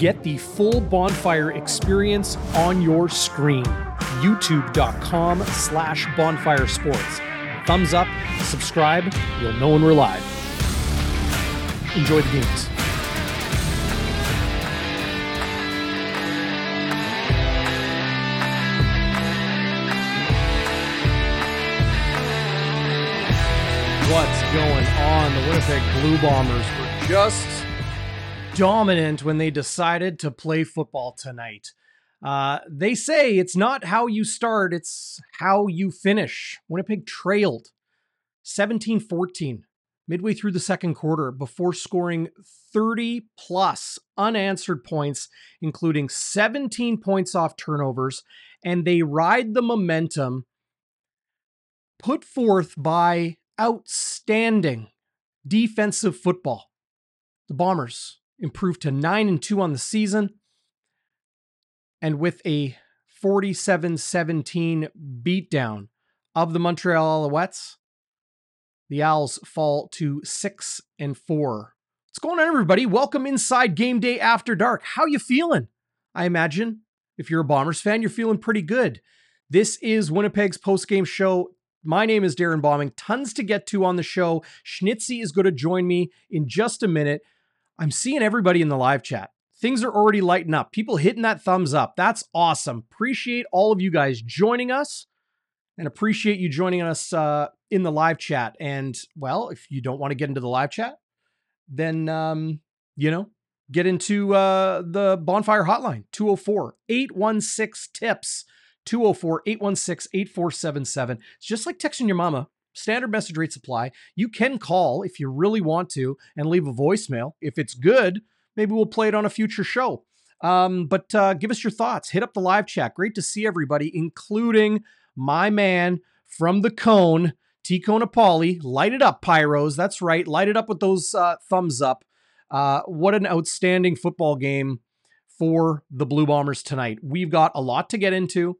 Get the full bonfire experience on your screen. YouTube.com slash bonfire sports. Thumbs up, subscribe, you'll know when we're live. Enjoy the games. What's going on? The Winnipeg Blue Bombers were just dominant when they decided to play football tonight. Uh, they say it's not how you start, it's how you finish. Winnipeg trailed 17 14 midway through the second quarter before scoring 30 plus unanswered points, including 17 points off turnovers. And they ride the momentum put forth by outstanding defensive football. The Bombers improved to 9 and 2 on the season and with a 47-17 beatdown of the Montreal Alouettes, the Owls fall to 6 and 4. What's going on everybody? Welcome inside Game Day After Dark. How you feeling? I imagine if you're a Bombers fan, you're feeling pretty good. This is Winnipeg's post-game show my name is Darrin Bauming. Tons to get to on the show. Schnitzy is going to join me in just a minute. I'm seeing everybody in the live chat. Things are already lighting up. People hitting that thumbs up. That's awesome. Appreciate all of you guys joining us and appreciate you joining us uh, in the live chat. And well, if you don't want to get into the live chat, then, um, you know, get into uh, the bonfire hotline 204 816 tips. 204 816 8477. It's just like texting your mama. Standard message rate supply. You can call if you really want to and leave a voicemail. If it's good, maybe we'll play it on a future show. Um, but uh, give us your thoughts. Hit up the live chat. Great to see everybody, including my man from the cone, T Conapoli. Light it up, Pyros. That's right. Light it up with those uh, thumbs up. Uh, what an outstanding football game for the Blue Bombers tonight. We've got a lot to get into.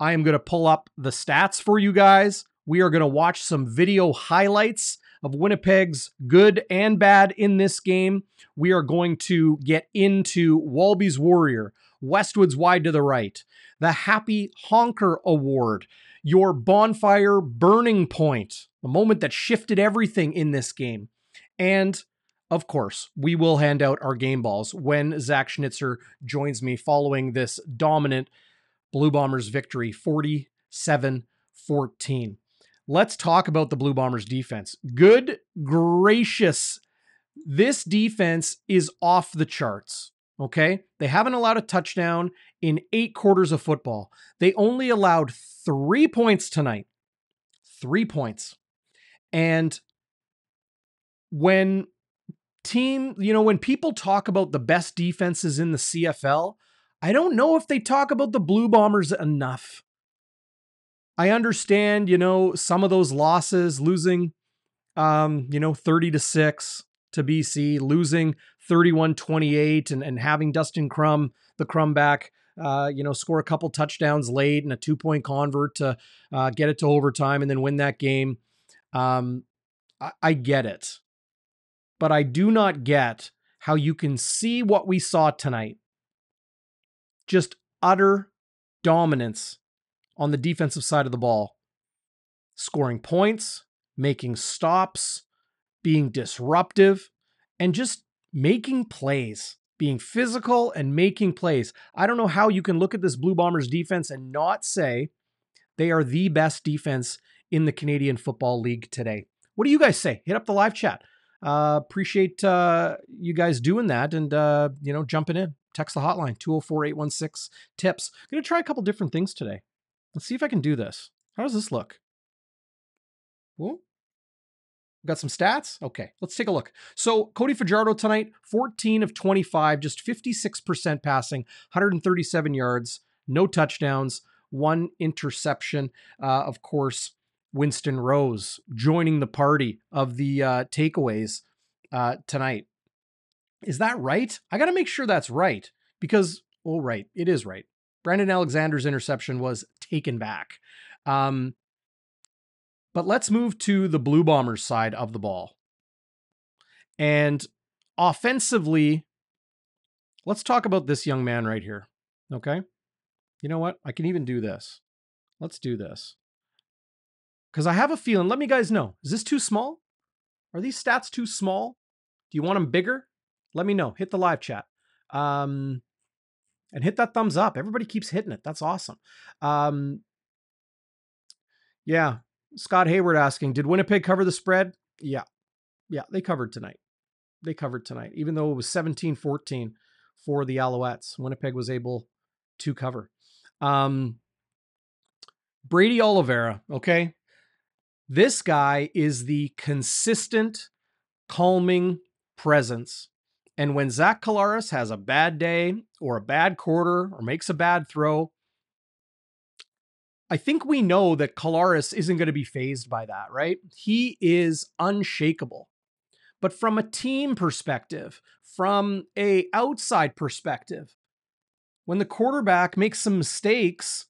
I am going to pull up the stats for you guys. We are going to watch some video highlights of Winnipeg's good and bad in this game. We are going to get into Walby's Warrior, Westwood's Wide to the Right, the Happy Honker Award, your bonfire burning point, a moment that shifted everything in this game. And of course, we will hand out our game balls when Zach Schnitzer joins me following this dominant Blue Bombers victory 47 14. Let's talk about the Blue Bombers defense. Good gracious. This defense is off the charts. Okay. They haven't allowed a touchdown in eight quarters of football. They only allowed three points tonight. Three points. And when team, you know, when people talk about the best defenses in the CFL, I don't know if they talk about the Blue Bombers enough. I understand, you know, some of those losses, losing, um, you know, 30 to 6 to BC, losing 31 28, and, and having Dustin Crum, the Crum back, uh, you know, score a couple touchdowns late and a two point convert to uh, get it to overtime and then win that game. Um, I, I get it. But I do not get how you can see what we saw tonight just utter dominance on the defensive side of the ball, scoring points, making stops, being disruptive, and just making plays, being physical and making plays. I don't know how you can look at this Blue Bombers defense and not say they are the best defense in the Canadian Football League today. What do you guys say? Hit up the live chat. Uh, appreciate uh, you guys doing that and uh, you know jumping in text the hotline 204-816 tips going to try a couple different things today let's see if i can do this how does this look Whoa. Got some stats? Okay, let's take a look. So, Cody Fajardo tonight, 14 of 25, just 56% passing, 137 yards, no touchdowns, one interception. Uh, of course, Winston Rose joining the party of the uh, takeaways uh, tonight. Is that right? I got to make sure that's right because, well, right, it is right. Brandon Alexander's interception was taken back. Um, but let's move to the Blue Bombers side of the ball. And offensively, let's talk about this young man right here. Okay. You know what? I can even do this. Let's do this. Because I have a feeling, let me guys know. Is this too small? Are these stats too small? Do you want them bigger? Let me know. Hit the live chat. Um, and hit that thumbs up. Everybody keeps hitting it. That's awesome. Um, yeah. Scott Hayward asking, did Winnipeg cover the spread? Yeah. Yeah, they covered tonight. They covered tonight. Even though it was 17 14 for the Alouettes, Winnipeg was able to cover. Um, Brady Oliveira, okay? This guy is the consistent, calming presence. And when Zach Collaros has a bad day or a bad quarter or makes a bad throw, I think we know that Collaros isn't going to be fazed by that, right? He is unshakable. But from a team perspective, from a outside perspective, when the quarterback makes some mistakes,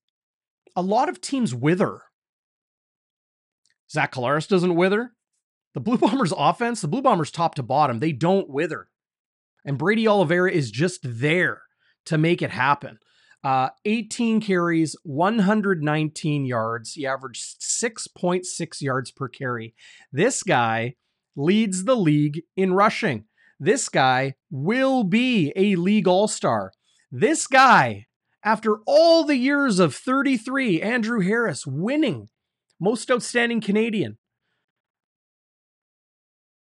a lot of teams wither. Zach Collaros doesn't wither. The Blue Bombers offense, the Blue Bombers top to bottom, they don't wither. And Brady Oliveira is just there to make it happen. Uh, 18 carries, 119 yards. He averaged 6.6 yards per carry. This guy leads the league in rushing. This guy will be a league all star. This guy, after all the years of 33, Andrew Harris winning most outstanding Canadian,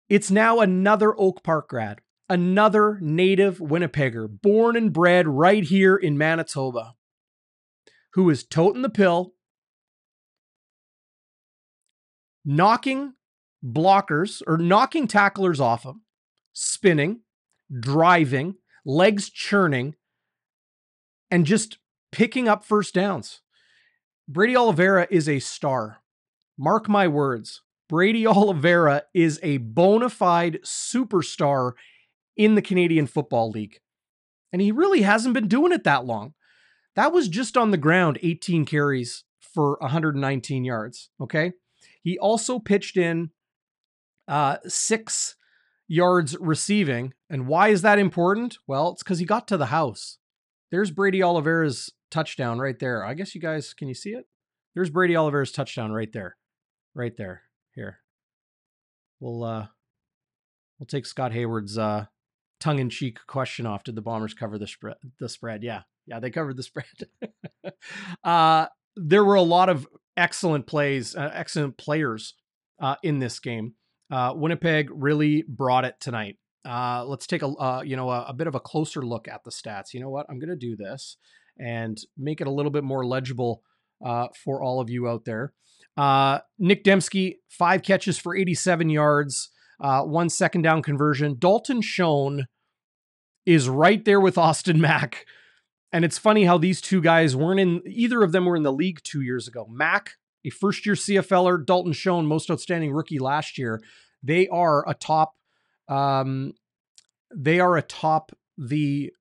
it's now another Oak Park grad, another native Winnipegger, born and bred right here in Manitoba, who is toting the pill, knocking blockers or knocking tacklers off him, spinning, driving, legs churning, and just picking up first downs. Brady Oliveira is a star. Mark my words. Brady Oliveira is a bona fide superstar in the Canadian Football League. And he really hasn't been doing it that long. That was just on the ground, 18 carries for 119 yards. Okay. He also pitched in uh, six yards receiving. And why is that important? Well, it's because he got to the house. There's Brady Oliveira's touchdown right there. I guess you guys, can you see it? There's Brady Oliveira's touchdown right there. Right there. Here. We'll uh we'll take Scott Hayward's uh tongue-in-cheek question off. Did the Bombers cover the spread the spread? Yeah. Yeah, they covered the spread. uh there were a lot of excellent plays, uh, excellent players uh, in this game. Uh, Winnipeg really brought it tonight. Uh, let's take a uh, you know a, a, bit of a closer look at the stats. You know what? I'm going to do this and make it a little bit more legible for all of you out there. Nick Demski, five catches for 87 yards, one second down conversion. Dalton Schoen is right there with Austin Mack. And it's funny how these two guys weren't in, either of them were in the league two years ago. Mack, a first year CFLer, Dalton Schoen, most outstanding rookie last year. They are atop, um, they are atop the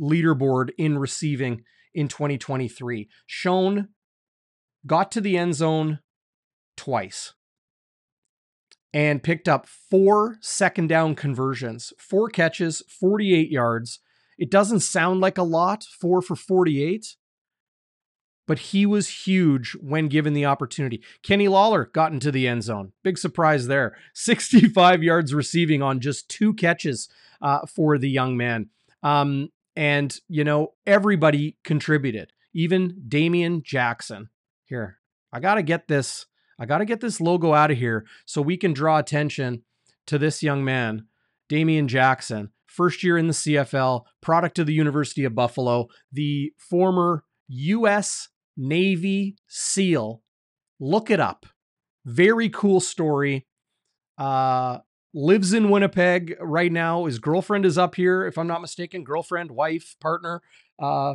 leaderboard in receiving in 2023. Schoen got to the end zone twice and picked up four second down conversions, four catches, 48 yards. It doesn't sound like a lot, four for 48, but he was huge when given the opportunity. Kenny Lawler got into the end zone. Big surprise there. 65 yards receiving on just two catches uh, for the young man. Um, and, you know, everybody contributed, even Damian Jackson. Here, I got to get this I got to get this logo out of here so we can draw attention to this young man, Damian Jackson, first year in the CFL, product of the University of Buffalo, the former U.S. Navy SEAL. Look it up. Very cool story. Uh, lives in Winnipeg right now. His girlfriend is up here, if I'm not mistaken. Girlfriend, wife, partner. Uh,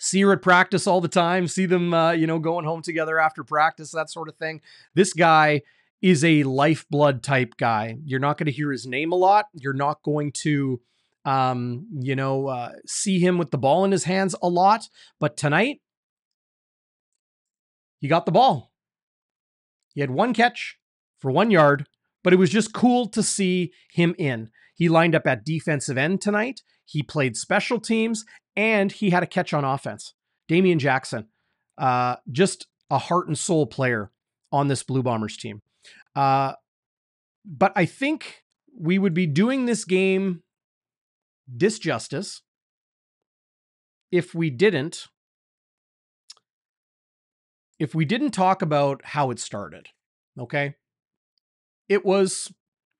see her at practice all the time, see them, uh, you know, going home together after practice, that sort of thing. This guy is a lifeblood type guy. You're not going to hear his name a lot. You're not going to, um, you know, uh, see him with the ball in his hands a lot. But tonight, he got the ball. He had one catch for one yard, but it was just cool to see him in. He lined up at defensive end tonight. He played special teams and he had a catch on offense. Damian Jackson, uh, just a heart and soul player on this Blue Bombers team. Uh, but I think we would be doing this game disjustice if we didn't if we didn't talk about how it started okay it was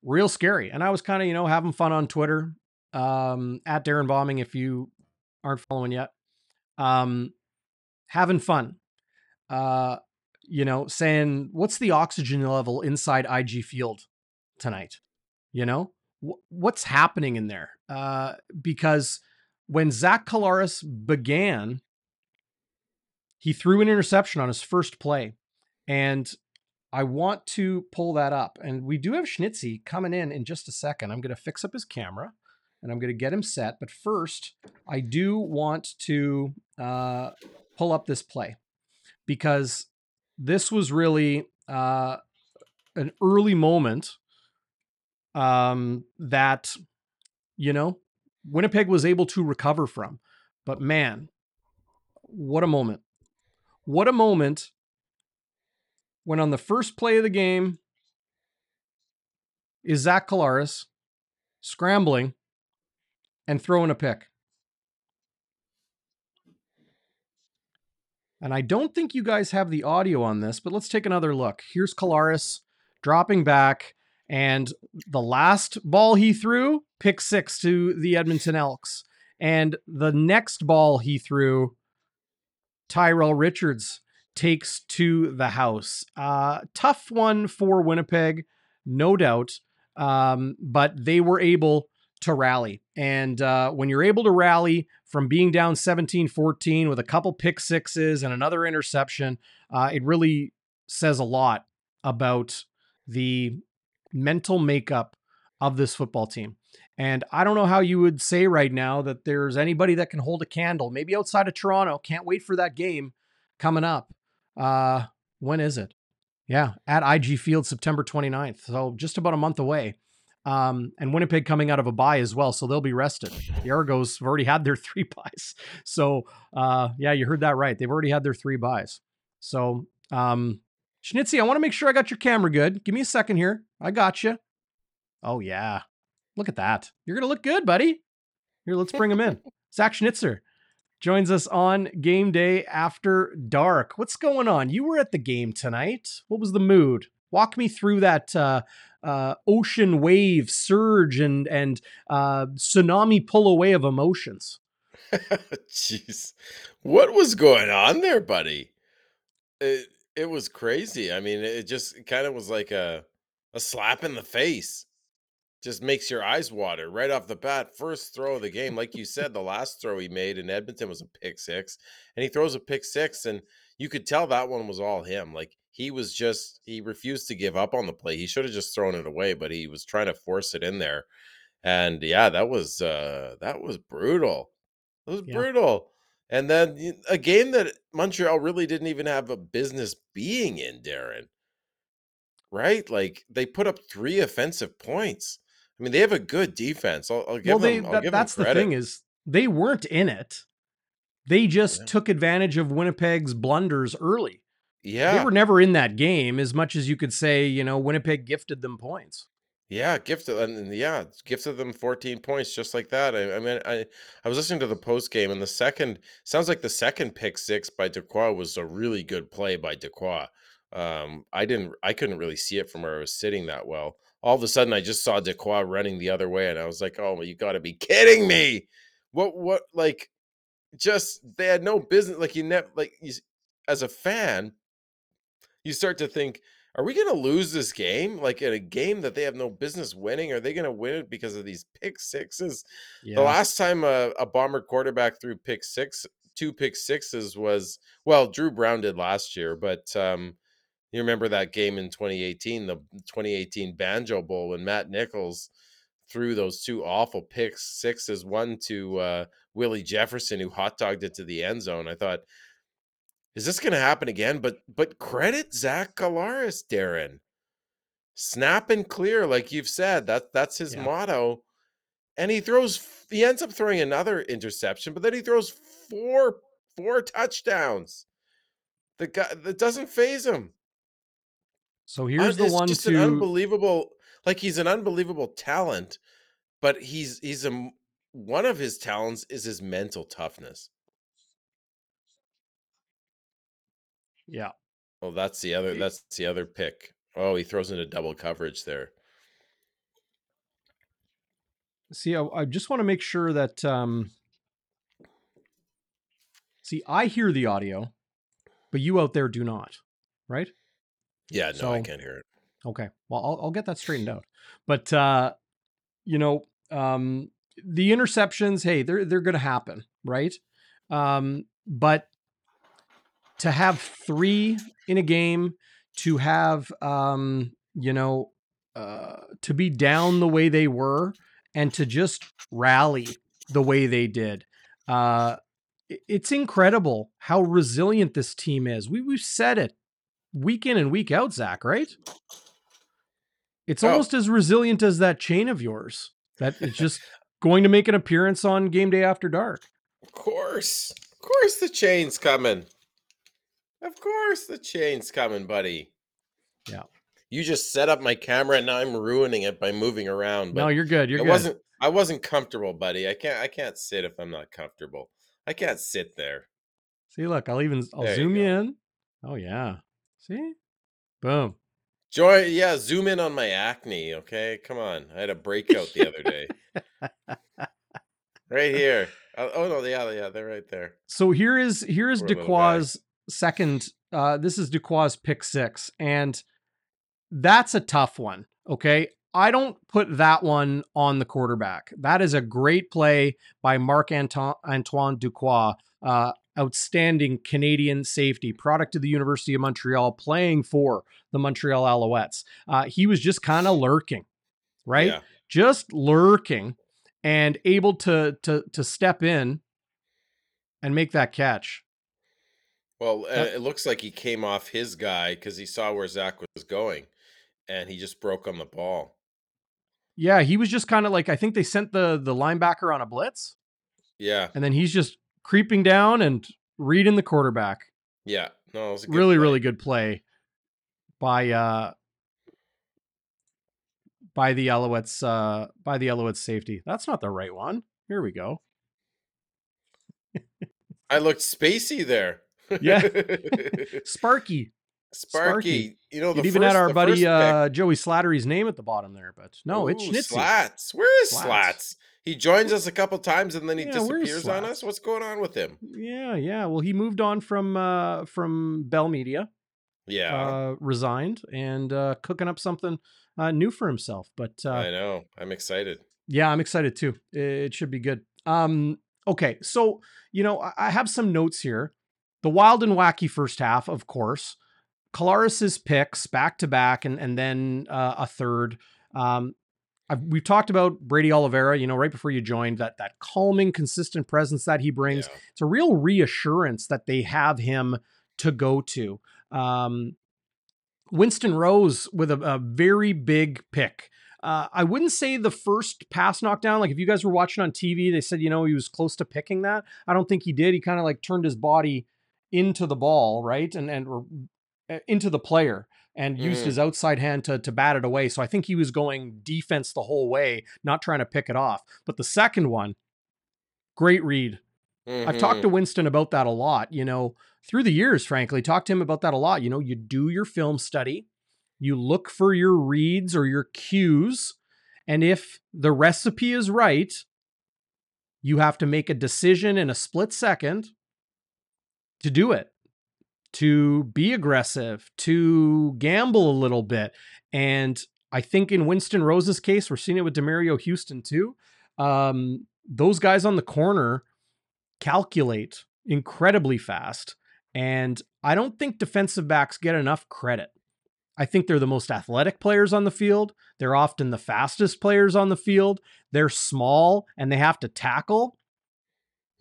real scary and i was kind of you know having fun on twitter um at darrin bauming if you aren't following yet um having fun uh you know saying what's the oxygen level inside ig field tonight you know what's happening in there? Uh, because when Zach Collaros began, he threw an interception on his first play. And I want to pull that up. And we do have Schnitzy coming in in just a second. I'm going to fix up his camera and I'm going to get him set. But first, I do want to uh, pull up this play because this was really uh, an early moment um, that, you know, Winnipeg was able to recover from. But man, what a moment. What a moment when on the first play of the game is Zach Collaros scrambling and throwing a pick. And I don't think you guys have the audio on this, but let's take another look. Here's Collaros dropping back and the last ball he threw, pick six to the Edmonton Elks. And the next ball he threw, Tyrell Richards takes to the house. Uh, tough one for Winnipeg, no doubt. Um, but they were able to rally. And uh, when you're able to rally from being down 17 14 with a couple pick sixes and another interception, uh, it really says a lot about the mental makeup of this football team. And I don't know how you would say right now that there's anybody that can hold a candle, maybe outside of Toronto. Can't wait for that game coming up. Uh, when is it? Yeah, at IG Field, September 29th. So just about a month away. Um, and Winnipeg coming out of a bye as well, so they'll be rested. The Argos have already had their three byes. So uh, yeah, you heard that right. They've already had their three byes. So um, Schnitzy, I want to make sure I got your camera good. Give me a second here. I got you. Oh, yeah. Look at that. You're going to look good, buddy. Here, let's bring him in. Zach Schnitzer joins us on game day after dark. What's going on? You were at the game tonight. What was the mood? Walk me through that uh, uh, ocean wave surge and and uh, tsunami pull away of emotions. Jeez, what was going on there, buddy? It, it was crazy. I mean, it just kind of was like a a slap in the face. Just makes your eyes water right off the bat. First throw of the game, like you said, the last throw he made in Edmonton was a pick six, and he throws a pick six, and you could tell that one was all him. Like he was just he refused to give up on the play. He should have just thrown it away, but he was trying to force it in there. And yeah, that was uh that was brutal. It was yeah. brutal. And then a game that Montreal really didn't even have a business being in, Darrin. Right? Like they put up three offensive points. I mean, they have a good defense. I'll, I'll give well, they, them. I'll that, give that's them the thing is they weren't in it. They just yeah. took advantage of Winnipeg's blunders early. Yeah, they were never in that game as much as you could say. You know, Winnipeg gifted them points. Yeah, gifted and yeah, gifted them 14 points just like that. I, I mean, I I was listening to the post game, and the second sounds like the second pick six by Dequoy was a really good play by Dequoy. Um, I didn't, I couldn't really see it from where I was sitting that well. All of a sudden, I just saw Dequoy running the other way, and I was like, "Oh, you got to be kidding me! What, what, like, just they had no business. Like you never, like, you, as a fan, you start to think." are we going to lose this game? Like in a game that they have no business winning? Are they going to win it because of these pick sixes? Yeah. The last time a, a bomber quarterback threw pick six, two pick sixes was well, Dru Brown did last year, but um, you remember that game in 2018, the 2018 Banjo Bowl when Matt Nichols threw those two awful pick sixes, one to uh, Willie Jefferson who hot dogged it to the end zone. I thought is this going to happen again? But but credit Zach Collaros, Darrin. Snap and clear, like you've said. That that's his yeah. motto. and he throws he ends up throwing another interception, but then he throws four four touchdowns. The guy that doesn't faze him. So uh, here's the it's one just to an unbelievable like he's an unbelievable talent, but he's he's a one of his talents is his mental toughness. Yeah. Oh, that's the other that's the other pick. Oh, he throws into double coverage there. See, I, I just want to make sure that. Um, see, I hear the audio, but you out there do not, right? Yeah, no, I can't hear it. Okay. Well, I'll, I'll get that straightened out. But uh, you know, um, the interceptions, hey, they're they're going to happen, right? Um, but to have three in a game, to have um, you know, uh, to be down the way they were, and to just rally the way they did, uh, it's incredible how resilient this team is. We we've said it week in and week out, Zach, right? It's Oh. almost as resilient as that chain of yours that it's just going to make an appearance on game day after dark. Of course. Of course the chain's coming. Of course the chain's coming, buddy. Yeah. You just set up my camera and now I'm ruining it by moving around. But no, you're good. You're I good. wasn't I wasn't comfortable, buddy. I can't I can't sit if I'm not comfortable. I can't sit there. See, look, I'll even I'll There zoom you, in. Oh yeah. See? Boom. Joy, yeah, zoom in on my acne, okay? Come on. I had a breakout the other day. right here. Oh, oh, no, yeah, yeah, they're right there. So here is here is Poor little guy. Dequoy's second. Uh, this is Dequoy's pick six, and that's a tough one. Okay, I don't put that one on the quarterback. That is a great play by Marc Antoine Dequoy, uh, outstanding Canadian safety, product of the University of Montreal, playing for the Montreal Alouettes. Uh, he was just kind of lurking, right? Yeah. just lurking and able to to to step in and make that catch. Well, uh, That- it looks like he came off his guy because he saw where Zach was going, and he just broke on the ball. Yeah, he was just kind of like I think they sent the the linebacker on a blitz Yeah, and then he's just creeping down and reading the quarterback. yeah. No, it was a good really play. really good play by uh by the Alouettes uh by the Alouettes safety. That's not the right one. Here we go. I looked spacey there. Yeah. Sparky. Sparky. You know, the It even first, had our buddy uh Joey Slattery's name at the bottom there, but no, it's Ooh, Schnitzy. Slats. Where is Slats. Slats? He joins us a couple times and then he Yeah, disappears on us. What's going on with him? Yeah, yeah. Well, he moved on from uh from Bell Media, Yeah, uh resigned and uh cooking up something uh new for himself. But uh I know. I'm excited. yeah, I'm excited too. It should be good. Um okay, so you know, I have some notes here. The wild and wacky first half, of course. Collaros's picks back to back and and then uh, a third. Um I've, we've talked about Brady Oliveira, you know, right before you joined, that that calming, consistent presence that he brings. Yeah. It's a real reassurance that they have him to go to. Um, Winston Rose with a, a very big pick. Uh, I wouldn't say the first pass knockdown. Like if you guys were watching on TV, they said you know he was close to picking that. I don't think he did. He kind of like turned his body into the ball, right, and and uh, into the player, and used Mhm. his outside hand to to bat it away. So I think he was going defense the whole way, not trying to pick it off. But the second one, great read. I've talked to Mhm. Winston about that a lot, you know, through the years, frankly, talked to him about that a lot. You know, you do your film study, you look for your reads or your cues, and if the recipe is right, you have to make a decision in a split second to do it, to be aggressive, to gamble a little bit. And I think in Winston Rose's case, we're seeing it with Demerio Houston too. Um, those guys on the corner calculate incredibly fast. And I don't think defensive backs get enough credit. I think they're the most athletic players on the field. They're often the fastest players on the field. They're small and they have to tackle.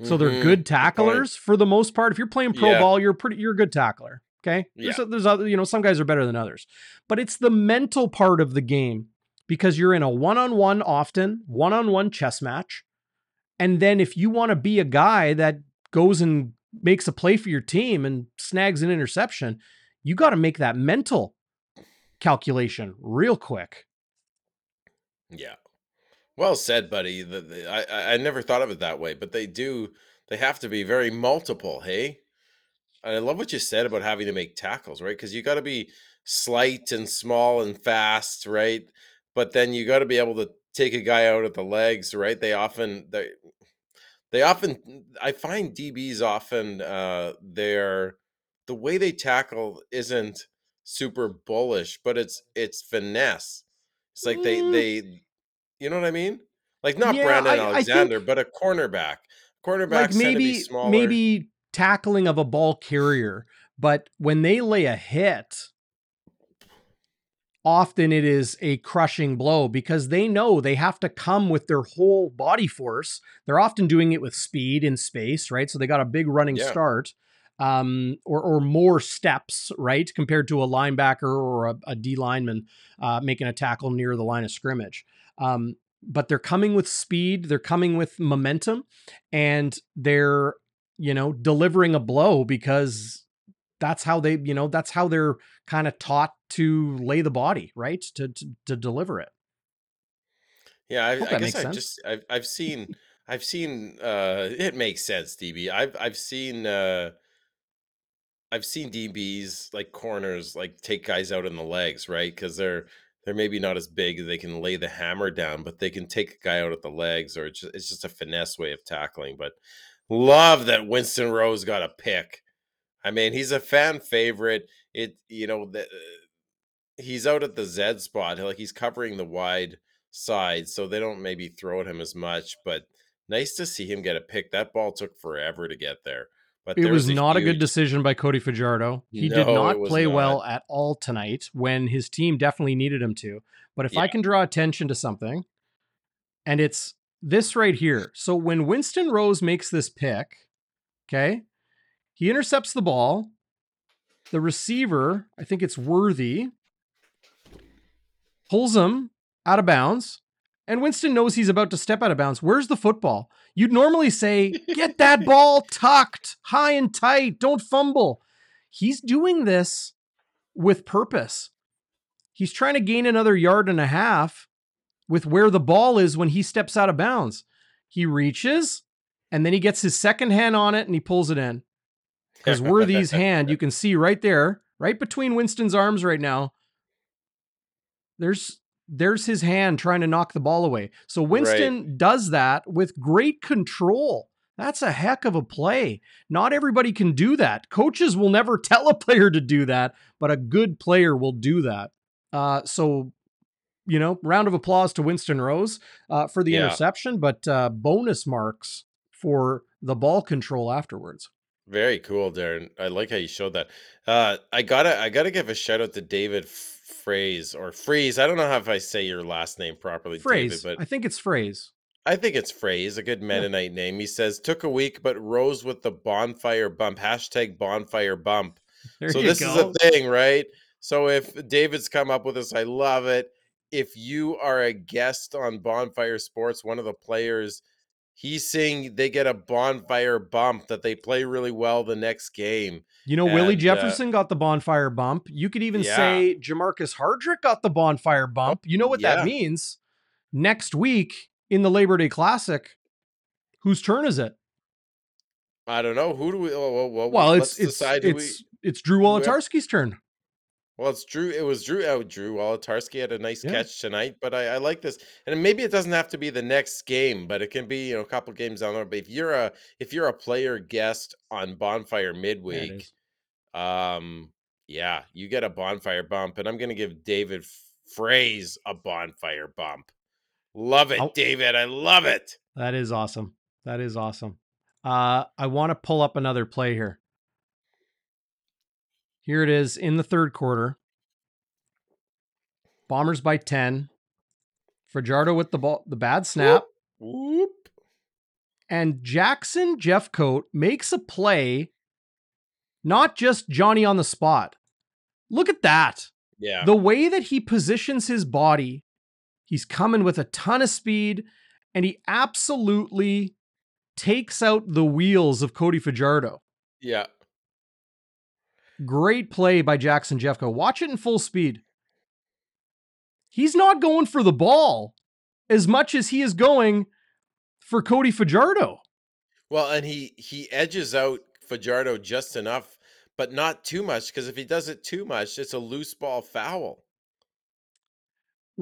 So they're Mhm. good tacklers for the most part. If you're playing pro Yeah. ball, you're pretty you're a good tackler. Okay. There's there's other, you know, some guys are better than others. But it's the mental part of the game because you're in a one on one often, one on one chess match. And then if you want to be a guy that goes and makes a play for your team and snags an interception, you got to make that mental calculation real quick. Yeah. Well said, buddy. The, the, I I never thought of it that way, but they do. They have to be very multiple. Hey, I love what you said about having to make tackles, right? Because you got to be slight and small and fast, right? But then you got to be able to take a guy out at the legs, right? They often they they often I find DBs often uh they're the way they tackle isn't super bullish, but it's it's finesse. It's like they Mm, they you know what I mean? Like not yeah, Brandon I, I think Alexander, but a cornerback. like Cornerbacks to be maybe maybe tackling of a ball carrier, but when they lay a hit, often it is a crushing blow because they know they have to come with their whole body force. They're often doing it with speed in space, right? So they got a big running Yeah. start. Um, or, or more steps, right, compared to a linebacker or a, a D lineman uh, making a tackle near the line of scrimmage. Um, but they're coming with speed, they're coming with momentum, and they're, you know, delivering a blow because that's how they, you know, that's how they're kind of taught to lay the body, right? To to, to deliver it. Yeah, I, I guess makes I sense. just I've I've seen I've seen uh it makes sense, DB. I've I've seen uh I've seen DBs like corners like take guys out in the legs, right? Because they're they're maybe not as big, they can lay the hammer down, but they can take a guy out at the legs, or it's just, it's just a finesse way of tackling. But love that Winston Rose got a pick. I mean, he's a fan favorite. It you know the, he's out at the Z spot, like he's covering the wide side, so they don't maybe throw at him as much. But nice to see him get a pick. That ball took forever to get there, but It was not a good decision by Cody Fajardo. He did not play not. well at all tonight when his team definitely needed him to. But if I can draw attention to something, and it's this right here. So when Winston Rose makes this pick, okay, he intercepts the ball. The receiver, I think it's Worthy, pulls him out of bounds. And Winston knows he's about to step out of bounds. Where's the football? You'd normally say, get that ball tucked high and tight. Don't fumble. He's doing this with purpose. He's trying to gain another yard and a half with where the ball is when he steps out of bounds. He reaches and then he gets his second hand on it and he pulls it in. Because Worthy's hand, you can see right there, right between Winston's arms right now. There's there's his hand trying to knock the ball away. So Winston does that with great control. That's a heck of a play. Not everybody can do that. Coaches will never tell a player to do that, but a good player will do that. Uh, so, you know, round of applause to Winston Rose uh, for the Yeah. interception, but uh, bonus marks for the ball control afterwards. Very cool, Darrin. I like how you showed that. Uh, I gotta, I gotta give a shout out to David F- Phrase or Freeze. I don't know how if I say your last name properly, Phrase. David, I think it's phrase. I think it's Phrase, a good Mennonite name. He says, "Took a week, but rose with the bonfire bump." Hashtag bonfire bump. There so this go. is a thing, right? So if David's come up with this, I love it. If you are a guest on Bonfire Sports, one of the players, he's saying they get a bonfire bump that they play really well the next game. You know, Willie And, uh, Jefferson got the bonfire bump. You could even Yeah. say Jamarcus Hardrick got the bonfire bump. You know what yeah. that means? Next week in the Labor Day Classic, whose turn is it? I don't know who do we. Oh, well, well, Well, it's it's decide. it's it's Drew whoever- turn. We, well, it's Drew. It was Drew. out. Drew Wolitarsky had a nice Yeah. catch tonight, but I, I like this. And maybe it doesn't have to be the next game, but it can be you know a couple games down the road. But if you're a if you're a player guest on Bonfire There it midweek, is. um, yeah, you get a bonfire bump, and I'm gonna give David Phrase a bonfire bump. Love it, Oh. David. I love it. That is awesome. That is awesome. Uh, I want to pull up another play here. Here it is in the third quarter. Bombers by 10. Fajardo with the ball, the bad snap. Whoop. And Jackson Jeffcoat makes a play, not just Johnny on the spot. Look at that. Yeah. The way that he positions his body, He's coming with a ton of speed, and he absolutely takes out the wheels of Cody Fajardo. Yeah. Great play by Jackson Jeffcoat. Watch it in full speed. He's not going for the ball as much as he is going for Cody Fajardo. Well, and he he edges out Fajardo just enough, but not too much because if he does it too much, it's a loose ball foul.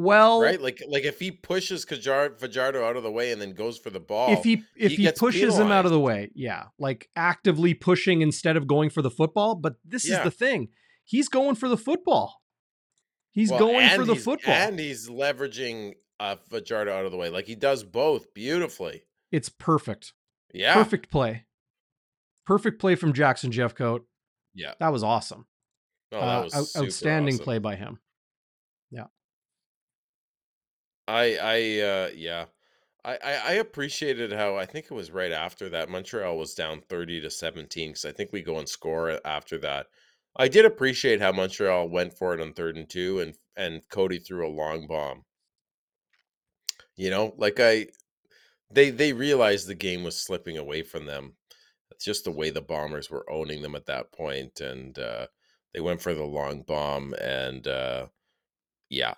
Well, right? Like like if he pushes Fajar- Fajardo out of the way and then goes for the ball, if he if he, gets pushes him out of the way, yeah, like actively pushing instead of going for the football. But this is the thing: he's going for the football. He's Well, going for the football. and he's leveraging uh, Fajardo out of the way. Like he does both beautifully. it's perfect. Yeah, Perfect play. Perfect play from Jackson Jeffcoat. Yeah, That was awesome. oh, that Uh, was super outstanding awesome. play by him. I I uh yeah. I, I appreciated how I think it was right after that Montreal was down 30 to 17 because I think we go and score after that. I did appreciate how Montreal went for it on third and two and and Cody threw a long bomb. You know, like I they they realized the game was slipping away from them. It's just the way the bombers were owning them at that point and uh they went for the long bomb and uh yeah,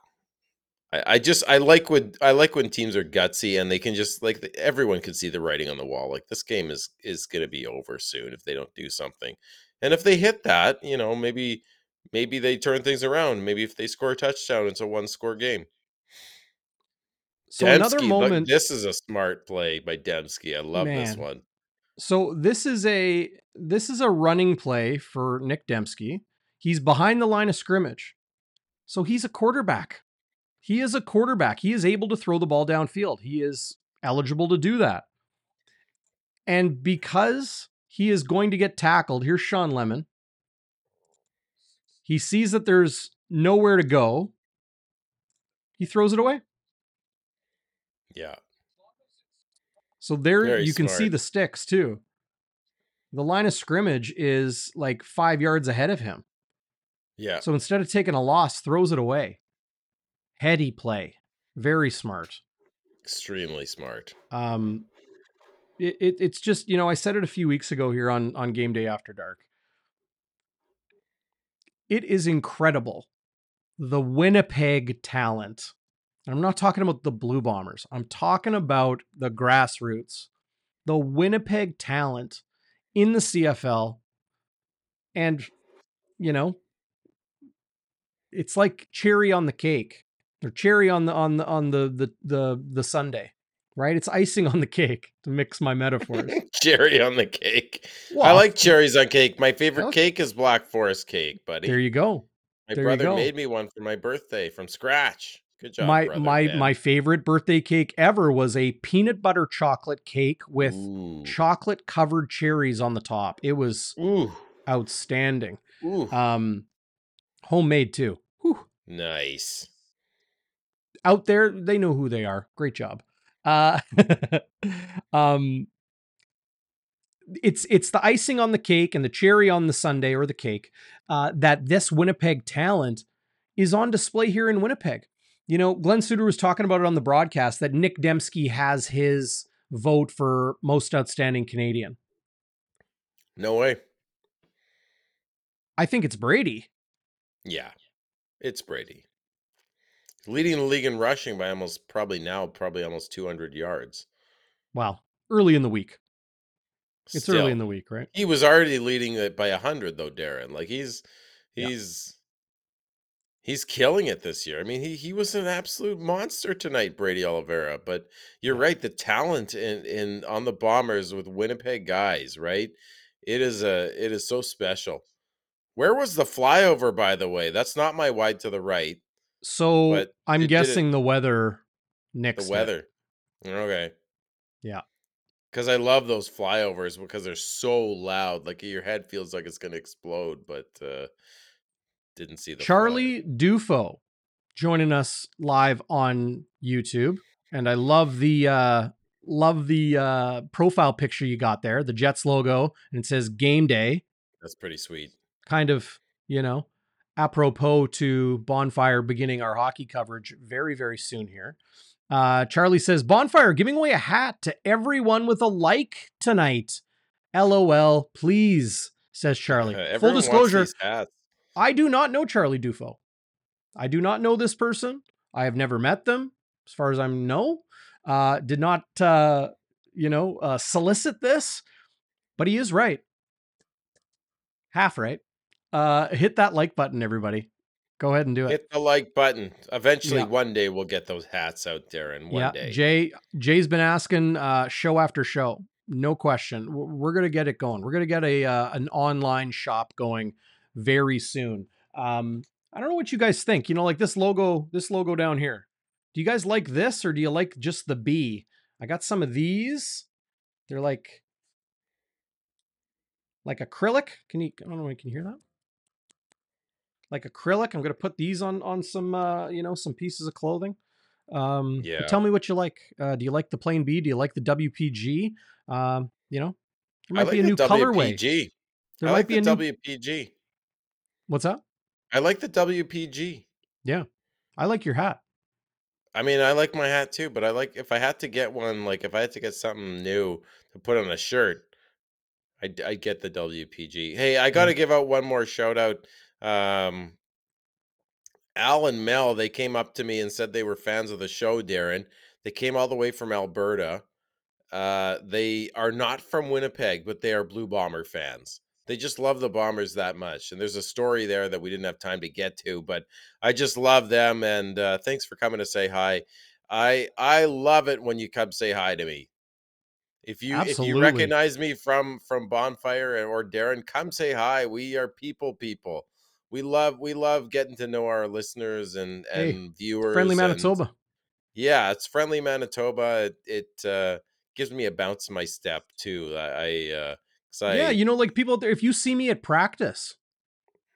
I, I just I like when I like when teams are gutsy and they can just like the- everyone can see the writing on the wall. Like this game is is going to be over soon if they don't do something. And if they hit that, you know, maybe maybe they turn things around. Maybe if they score a touchdown, it's a one score game. So another Demski, look, moment. this is a smart play by Demski. I love this one. So this is a this is a running play for Nick Demski. He's behind the line of scrimmage. So he's a quarterback. He is a quarterback. He is able to throw the ball downfield. He is eligible to do that. And because he is going to get tackled, here's Shawn Lemon. He sees that there's nowhere to go. He throws it away. Yeah. So there Very you can see the sticks too. The line of scrimmage is like five yards ahead of him. Yeah. So instead of taking a loss, throws it away. Heady play. Very smart. Extremely smart. Um it, it it's just, you know, I said it a few weeks ago here on on game day after dark. It is incredible. The Winnipeg talent. I'm not talking about the Blue Bombers. I'm talking about the grassroots. The Winnipeg talent in the CFL. And you know, it's like cherry on the cake or cherry on the on the on the the the, the sundae right it's icing on the cake to mix my metaphors Cherry on the cake. I like cherries on cake. My favorite Okay. cake is Black Forest cake, buddy. there you go My there brother go. made me one for my birthday from scratch. Good job, my brother, my man. my favorite birthday cake ever was a peanut butter chocolate cake with Ooh. chocolate covered cherries on the top it was Ooh. outstanding Ooh. um homemade too Whew. nice. Out there they know who they are great job uh um it's it's the icing on the cake and the cherry on the sundae or the cake uh that this winnipeg talent is on display here in winnipeg you know glen suitor was talking about it on the broadcast that nick demski has his vote for most outstanding canadian No way. i think it's brady Yeah. It's Brady. Leading the league in rushing by almost probably now, probably almost 200 yards. wow early in the week it's Still. early in the week right He was already leading it by 100 though, Darrin. Like he's Yeah. he's he's killing it this year. I mean, he he was an absolute monster tonight, Brady Oliveira, but you're right, the talent in in on the Bombers with Winnipeg guys, right? It is a it is so special. Where was the flyover by the way? That's not my wide to the right. So But i'm it did it- guessing the weather Next, The Nick's it. weather. Okay. Yeah. Cuz I love those flyovers because they're so loud. Like your head feels like it's going to explode, but uh didn't see the. Charlie Dufo joining us live on YouTube. And I love the uh love the uh profile picture you got there, the Jets logo, and it says game day, That's pretty sweet. kind of, you know, apropos to Bonfire beginning our hockey coverage very, very soon here. Uh, Charlie says, Bonfire giving away a hat to everyone with a like tonight. LOL, please, says Charlie. Full disclosure. I do not know Charlie Dufo. I do not know this person. I have never met them, as far as I know. Uh, did not, uh, you know, uh, solicit this, but he is right. Half right. Uh, hit that like button, everybody. Go ahead and do it. Hit the like button. Eventually, Yeah. one day we'll get those hats out there. And one yeah, day, Jay. Jay's been asking uh, show after show. No question. We're, gonna get it going. We're gonna get a uh, an online shop going very soon. Um, I don't know what you guys think. You know, like this logo, this logo down here. Do you guys like this or do you like just the B? I got some of these. They're like like acrylic. Can you? I don't know. Can you can hear that? Like acrylic. I'm gonna put these on on some uh, you know some pieces of clothing. Um, Yeah. tell me what you like. Uh, do you like the plain B? Do you like the WPG? Um, you know, there I might like be a new colorway. WPG. There I might like be the a new. WPG. What's that? I like the WPG. Yeah, I like your hat. I mean, I like my hat too, but I like if I had to get one, like if I had to get something new to put on a shirt, I'd, I'd get the WPG. Hey, I got to give out one more shout out. Um, Al and Mel, they came up to me and said they were fans of the show, Darrin. They came all the way from Alberta. Uh, they are not from Winnipeg, but they are Blue Bomber fans. They just love the Bombers that much. And there's a story there that we didn't have time to get to, but I just love them. And uh, thanks for coming to say hi. I I love it when you come say hi to me. If you if you recognize me from from Bonfire or Darrin, come say hi. We are people, people. We love we love getting to know our listeners and Hey, and viewers. Friendly and- Manitoba. yeah, it's friendly Manitoba. It, it uh, gives me a bounce in my step too. I, I uh, I yeah, you know, like people out there. If you see me at practice,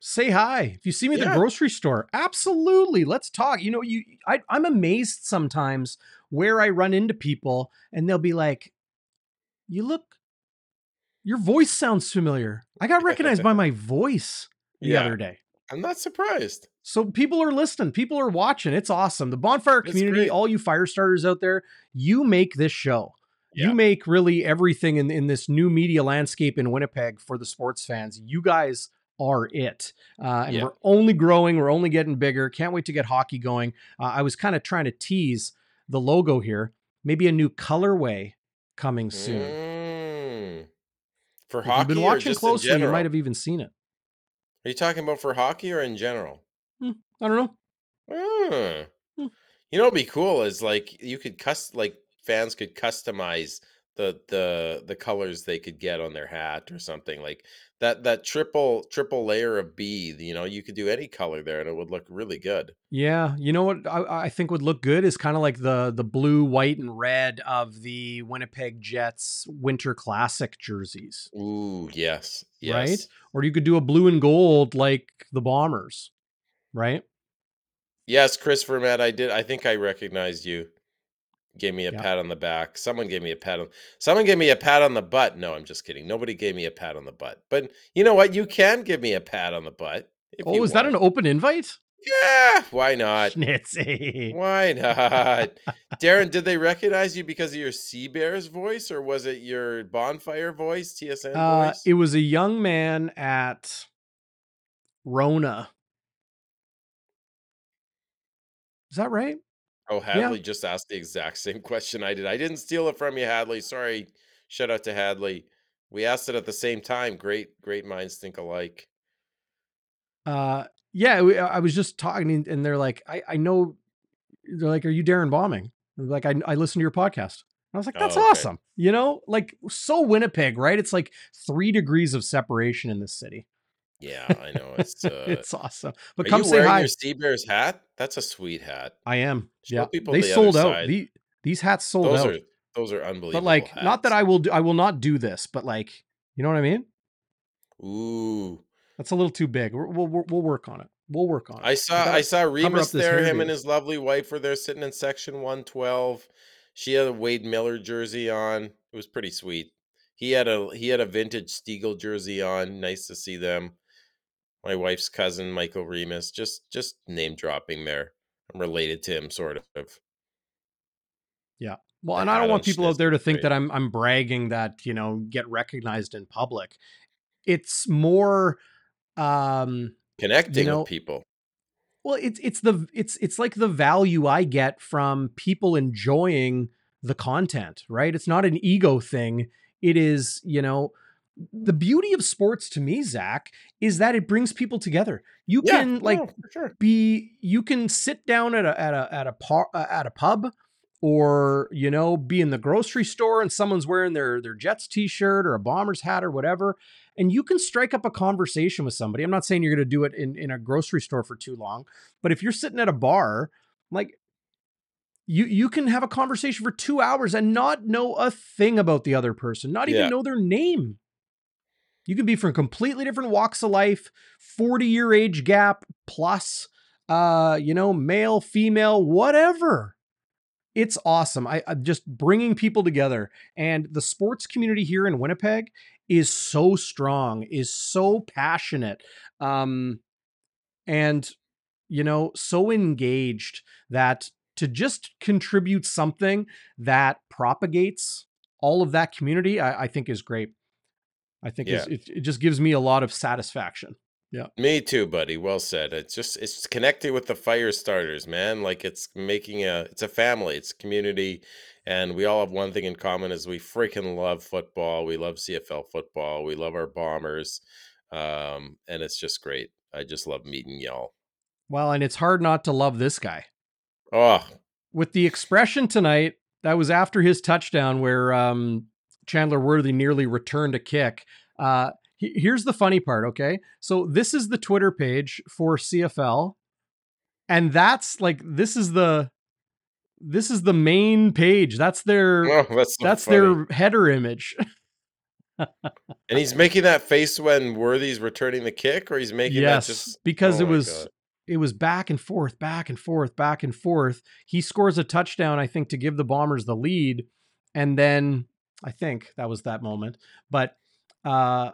say hi. If you see me at Yeah. the grocery store, absolutely, let's talk. You know, you, I, I'm amazed sometimes where I run into people and they'll be like, "You look, your voice sounds familiar." I got recognized by my voice the Yeah. other day. I'm not surprised. So people are listening, people are watching. It's awesome. The bonfire It's community, great. all you fire starters out there, you make this show. Yeah. You make really everything in, in this new media landscape in Winnipeg for the sports fans. You guys are it. Uh, and Yeah. we're only growing, we're only getting bigger. Can't wait to get hockey going. Uh, I was kind of trying to tease the logo here. Maybe a new colorway coming soon. Mm. For If hockey, you've been watching closely, you might have even seen it. Are you talking about for hockey or in general? I don't know. Hmm. You know, what'd be cool is like you could cust like fans could customize the the the colors they could get on their hat or something like that. That triple triple layer of B. You know, you could do any color there, and it would look really good. Yeah, you know what I, I think would look good is kind of like the the blue, white, and red of the Winnipeg Jets Winter Classic jerseys, Ooh, yes, yes. Right? or you could do a blue and gold like the Bombers, right? Yes, Chris Vermette, I did. I think I recognized you. Gave me a Yeah. pat on the back. Someone gave me a pat on. Someone gave me a pat on the butt. No, I'm just kidding. Nobody gave me a pat on the butt. But you know what? You can give me a pat on the butt. Oh, is that an open invite? Yeah, why not? Schnitzy. Why not? Darrin, did they recognize you because of your Sea Bears voice, or was it your bonfire voice, TSN Uh, voice? it was a young man at Rona. Is that right? Oh, Hadley just asked the exact same question I did. I didn't steal it from you, Hadley. Sorry. Shout out to Hadley. We asked it at the same time. Great, great minds think alike. Uh, yeah, we- I was just talking, and they're like, I, I know, they're like, are you Darrin Bauming? Like, I, I listen to your podcast. I was like, that's Oh, okay. awesome. You know, like so Winnipeg, right? It's like three degrees of separation in this city. Yeah, I know. It's uh, it's awesome. But are come you say wearing hi. your Sea Bears hat? That's a sweet hat. I am. Show yeah, people they the sold out. The, these hats sold Those out. are those are unbelievable. but like, not that. I will. Do, I will not do this. But like, you know what I mean? Ooh, That's a little too big. We'll we'll, we'll- work on it. We'll work on it. I saw I saw Remus there. Him and his lovely wife were there sitting in section one twelve. She had a Wade Miller jersey on. It was pretty sweet. He had a he had a vintage Stegall jersey on. Nice to see them. My wife's cousin, Michael Remus. Just just name dropping there. I'm related to him, sort of. Yeah. Well, and I don't want people out there to think that I'm I'm bragging that, you know, get recognized in public. It's more um Connecting know, with people. well, it's it's the it's it's like the value I get from people enjoying the content, right? It's not an ego thing. It is, you know, the beauty of sports to me, Zach, is that it brings people together. You Yeah, can like for sure. be you can sit down at a at a at a par, uh, at a pub or you know be in the grocery store and someone's wearing their their Jets t-shirt or a Bombers hat or whatever and you can strike up a conversation with somebody. I'm not saying you're going to do it in in a grocery store for too long, but if you're sitting at a bar like you you can have a conversation for 2 hours and not know a thing about the other person, not even Yeah. know their name. You can be from completely different walks of life, 40 year age gap plus, uh, you know, male, female, whatever. It's awesome. I, I'm just bringing people together, and the sports community here in Winnipeg is so strong, is so passionate, um, and you know, so engaged that to just contribute something that propagates all of that community, I, I think is great. I think Yeah. it, it just gives me a lot of satisfaction. Yeah. Me too, buddy. Well said. It's just it's connected with the fire starters, man. Like it's making a it's a family, it's community, and we all have one thing in common is we freaking love football. We love CFL football. We love our bombers. Um, and it's just great. I just love meeting y'all. Well, and it's hard not to love this guy. Oh, with the expression tonight that was after his touchdown where um, Chandler Worthy nearly returned a kick. Uh, he- here's the funny part, okay? So this is the Twitter page for CFL, and that's like this is the this is the main page. That's their oh that's so that's funny. their header image. And he's making that face when Worthy's returning the kick, or he's making yes, that just because oh it was God. it was back and forth, back and forth, back and forth. He scores a touchdown, I think, to give the Bombers the lead, and then I think that was that moment. But uh,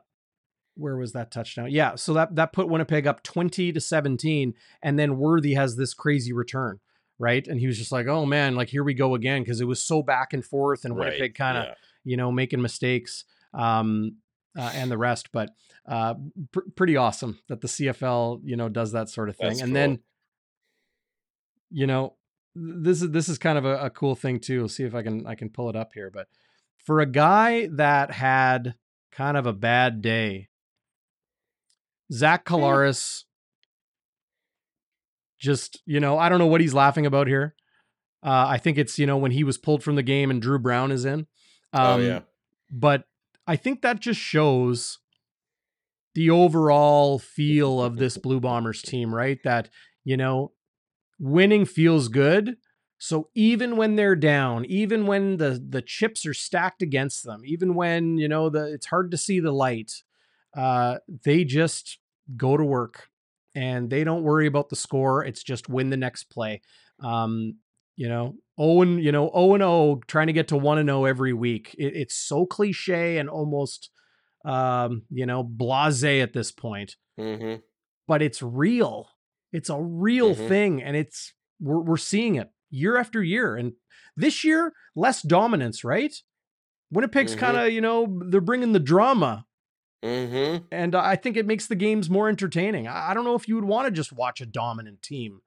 where was that touchdown? Yeah, so that that put Winnipeg up twenty to seventeen, and then Worthy has this crazy return, right? And he was just like, "Oh man, like here we go again," because it was so back and forth, and right. Winnipeg kind of yeah. you know making mistakes um, uh, and the rest. But uh, pr- pretty awesome that the CFL you know does that sort of thing. That's and cool. then you know this is this is kind of a, a cool thing too. see if I can I can pull it up here. But for a guy that had kind of a bad day, Zach Hmm. Collaros. Just you know, I don't know what he's laughing about here. Uh, I think it's you know when he was pulled from the game and Dru Brown is in. oh Um, yeah. but I think that just shows the overall feel of this Blue Bombers team, right? That, you know, winning feels good. So even when they're down, even when the the chips are stacked against them, even when, you know, the it's hard to see the light, uh, they just go to work and they don't worry about the score. It's just win the next play. Um, you know, Owen, you know, O and O trying to get to one and O every week. It, it's so cliche and almost, um, you know, blasé at this point, hmm but it's real. It's a real Mhm. thing, and it's we're we're seeing it year after year. And this year, less dominance, right? Winnipeg's Mhm. kind of, you know, they're bringing the drama, hmm and I think it makes the games more entertaining. I, don't know if you would want to just watch a dominant team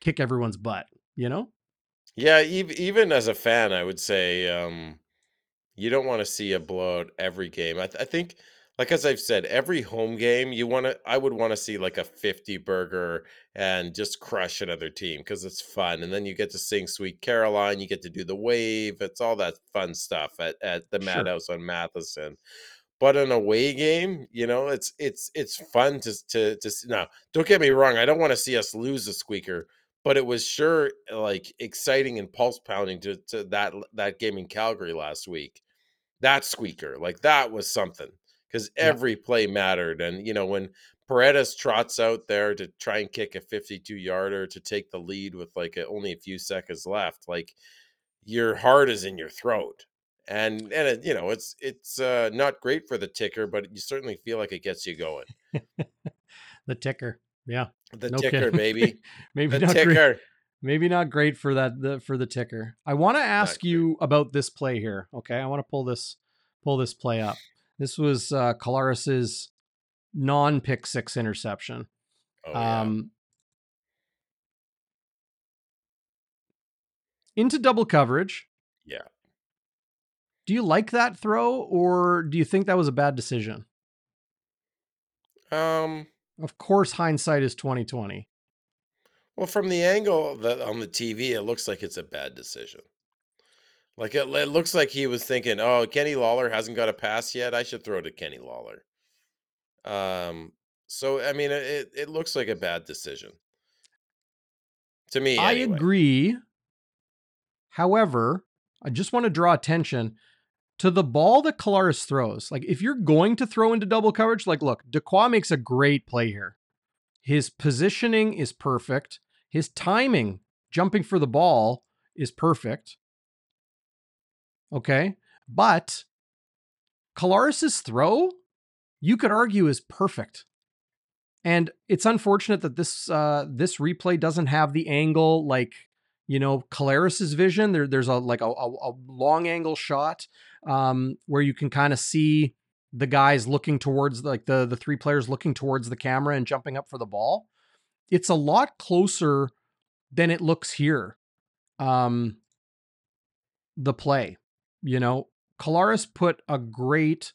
kick everyone's butt, you know? Yeah, ev- even as a fan, I would say um, you don't want to see a blowout every game. I, th- I think, like as I've said, every home game you want to. I would want to see like a fifty burger and just crush another team because it's fun, and then you get to sing "Sweet Caroline." You get to do the wave. It's all that fun stuff at at the Sure. Madhouse on Matheson. But an away game, you know, it's it's it's fun to to to s- now. Don't get me wrong. I don't want to see us lose a squeaker, but it was sure like exciting and pulse pounding to to that that game in Calgary last week. That squeaker, like that was something because Yeah. every play mattered. And you know when Paredes trots out there to try and kick a 52 yarder to take the lead with like a, only a few seconds left, like your heart is in your throat and and it, you know it's it's uh not great for the ticker but you certainly feel like it gets you going The ticker. Yeah. The No ticker, kidding. baby. Maybe The not great. ticker. Maybe not great for that the for the ticker. I want to ask you about this play here. Okay, I want to pull this pull this play up. This was uh Collaros's non pick six interception. Oh, yeah. Um into double coverage. Yeah. Do you like that throw or do you think that was a bad decision? Um. Of course hindsight is 2020. Well, from the angle that on the TV, it looks like it's a bad decision. Like it, it looks like he was thinking, "Oh, Kenny Lawler hasn't got a pass yet. I should throw to Kenny Lawler." Um. So I mean, it it looks like a bad decision to me. I anyway. agree. However, I just want to draw attention to the ball that Collaros throws. Like, if you're going to throw into double coverage, like, look, Dequoy makes a great play here. His positioning is perfect. His timing, jumping for the ball, is perfect. Okay. But Collaros's throw, you could argue, is perfect. And it's unfortunate that this uh, this replay doesn't have the angle like you know Collaros's vision. There, there's a like a, a, a long angle shot um, where you can kind of see the guys looking towards like the the three players looking towards the camera and jumping up for the ball. It's a lot closer than it looks here. Um, the play, you know, Collaros put a great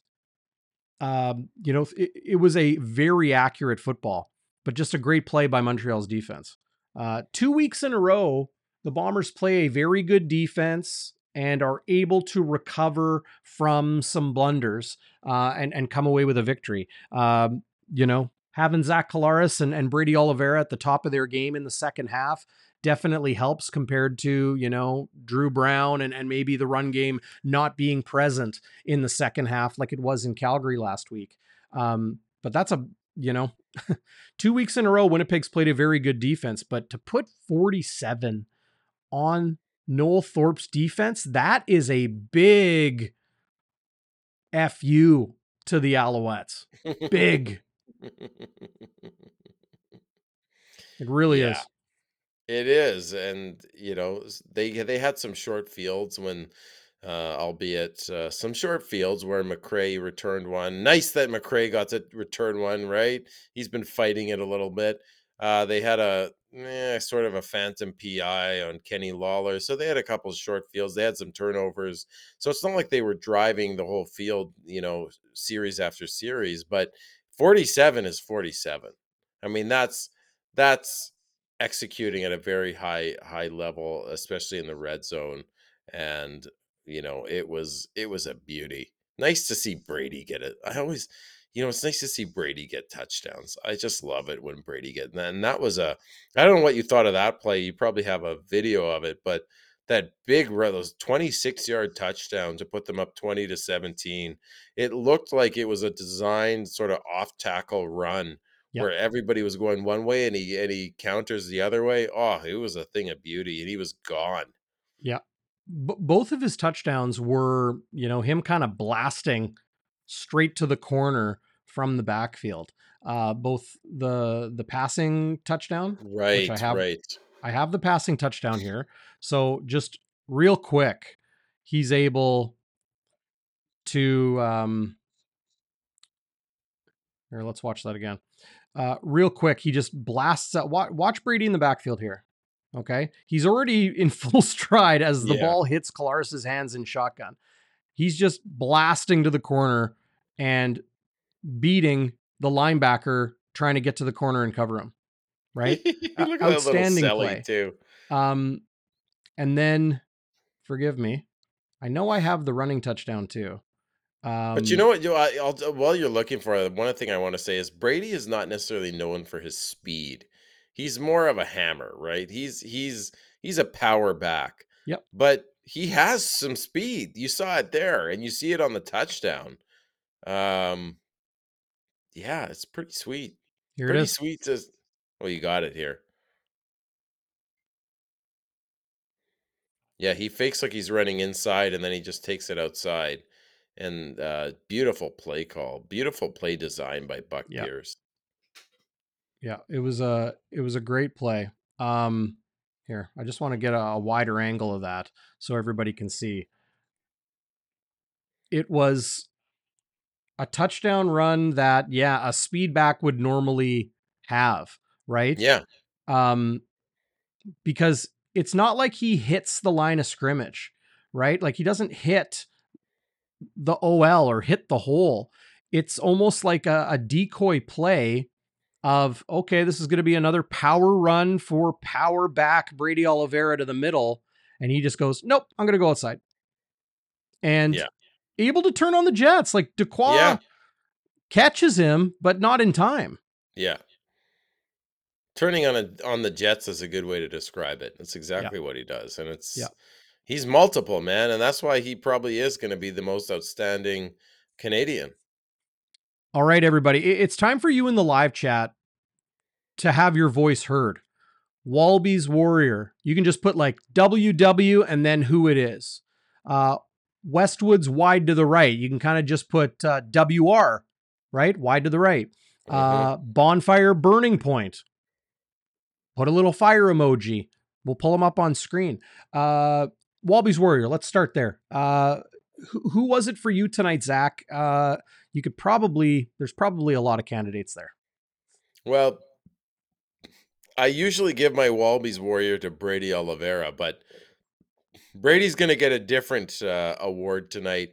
um, you know, it, it, was a very accurate football, but just a great play by Montreal's defense. Uh, two weeks in a row, the Bombers play a very good defense and are able to recover from some blunders uh, and and come away with a victory. Um, you know, having Zach Collaros and, and Brady Oliveira at the top of their game in the second half definitely helps compared to, you know, Dru Brown and, and maybe the run game not being present in the second half like it was in Calgary last week. Um, but that's a, you know, two weeks in a row, Winnipeg's played a very good defense, but to put 47 on Noel Thorpe's defense, that is a big FU to the Alouettes. Big. It really Yeah. is. It is, and you know they they had some short fields when, uh, albeit uh, some short fields where McRae returned one. Nice that McRae got to return one, right? He's been fighting it a little bit. Uh, they had a eh, sort of a phantom PI on Kenny Lawler, so they had a couple of short fields. They had some turnovers, so it's not like they were driving the whole field, you know, series after series. But forty-seven is forty-seven. I mean, that's that's executing at a very high high level especially in the red zone and you know it was it was a beauty. Nice to see brady get it. I always you know it's nice to see brady get touchdowns. I just love it when brady get and that was a i don't know what you thought of that play. You probably have a video of it but that big run those 26 yard touchdown to put them up 20 to 17 it looked like it was a designed sort of off tackle run Yep. where everybody was going one way and he and he counters the other way. Oh, it was a thing of beauty, and he was gone. Yeah. B- both of his touchdowns were, you know, him kind of blasting straight to the corner from the backfield. Uh, both the the passing touchdown, Right, I have- right. I have the passing touchdown here. So just real quick, he's able to um here, let's watch that again. Uh real quick, he just blasts out watch, watch Brady in the backfield here. Okay. He's already in full stride as the Yeah. ball hits Collaros's hands in shotgun. He's just blasting to the corner and beating the linebacker trying to get to the corner and cover him. Right? Look at that little outstanding celly play. too. Um, and then, forgive me, I know I have the running touchdown too. Um, But you know what? You, I, I'll, while you're looking for it, one thing I want to say is Brady is not necessarily known for his speed. He's more of a hammer, right? He's he's he's a power back. Yep. But he has some speed. You saw it there, and you see it on the touchdown. Um, yeah, it's pretty sweet. here it pretty is. sweet to. Well, you got it here. Yeah, he fakes like he's running inside, and then he just takes it outside. And uh, beautiful play call, beautiful play design by Buck Yep. Pierce. Yeah, it was a it was a great play. Um, here, I just want to get a, a wider angle of that so everybody can see. It was a touchdown run that, yeah, a speed back would normally have, right? Yeah. Um, because it's not like he hits the line of scrimmage, right? Like he doesn't hit the OL or hit the hole. It's almost like a, a decoy play of okay, this is going to be another power run for power back Brady Oliveira to the middle, and he just goes, nope, I'm going to go outside, and Yeah. able to turn on the Jets. Like Dequoy Yeah. catches him, but not in time. Yeah. Turning on a on the Jets is a good way to describe it. That's exactly what he does. And it's Yeah. He's multiple, man, and that's why he probably is going to be the most outstanding Canadian. All right, everybody, it's time for you in the live chat to have your voice heard. Walby's Warrior. You can just put like WW and then who it is. Uh, Westwood's wide to the right. You can kind of just put uh, WR, right? Wide to the right. Mhm. Uh, bonfire burning point. Put a little fire emoji. We'll pull them up on screen. Uh, Walby's Warrior. Let's start there. Uh, who, who was it for you tonight, Zach? Uh, you could probably. There's probably a lot of candidates there. Well, I usually give my Walby's Warrior to Brady Oliveira, but Brady's going to get a different uh, award tonight.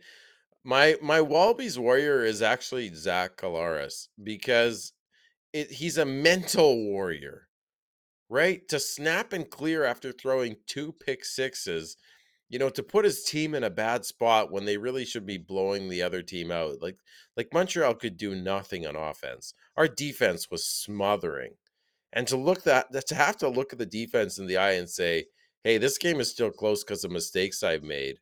My my Walby's Warrior is actually Zach Collaros because it, he's a mental warrior, right? To snap and clear after throwing two pick sixes, you know, to put his team in a bad spot when they really should be blowing the other team out. Like like Montreal could do nothing on offense. Our defense was smothering. And to look that to have to look at the defense in the eye and say, "Hey, this game is still close because of mistakes I've made."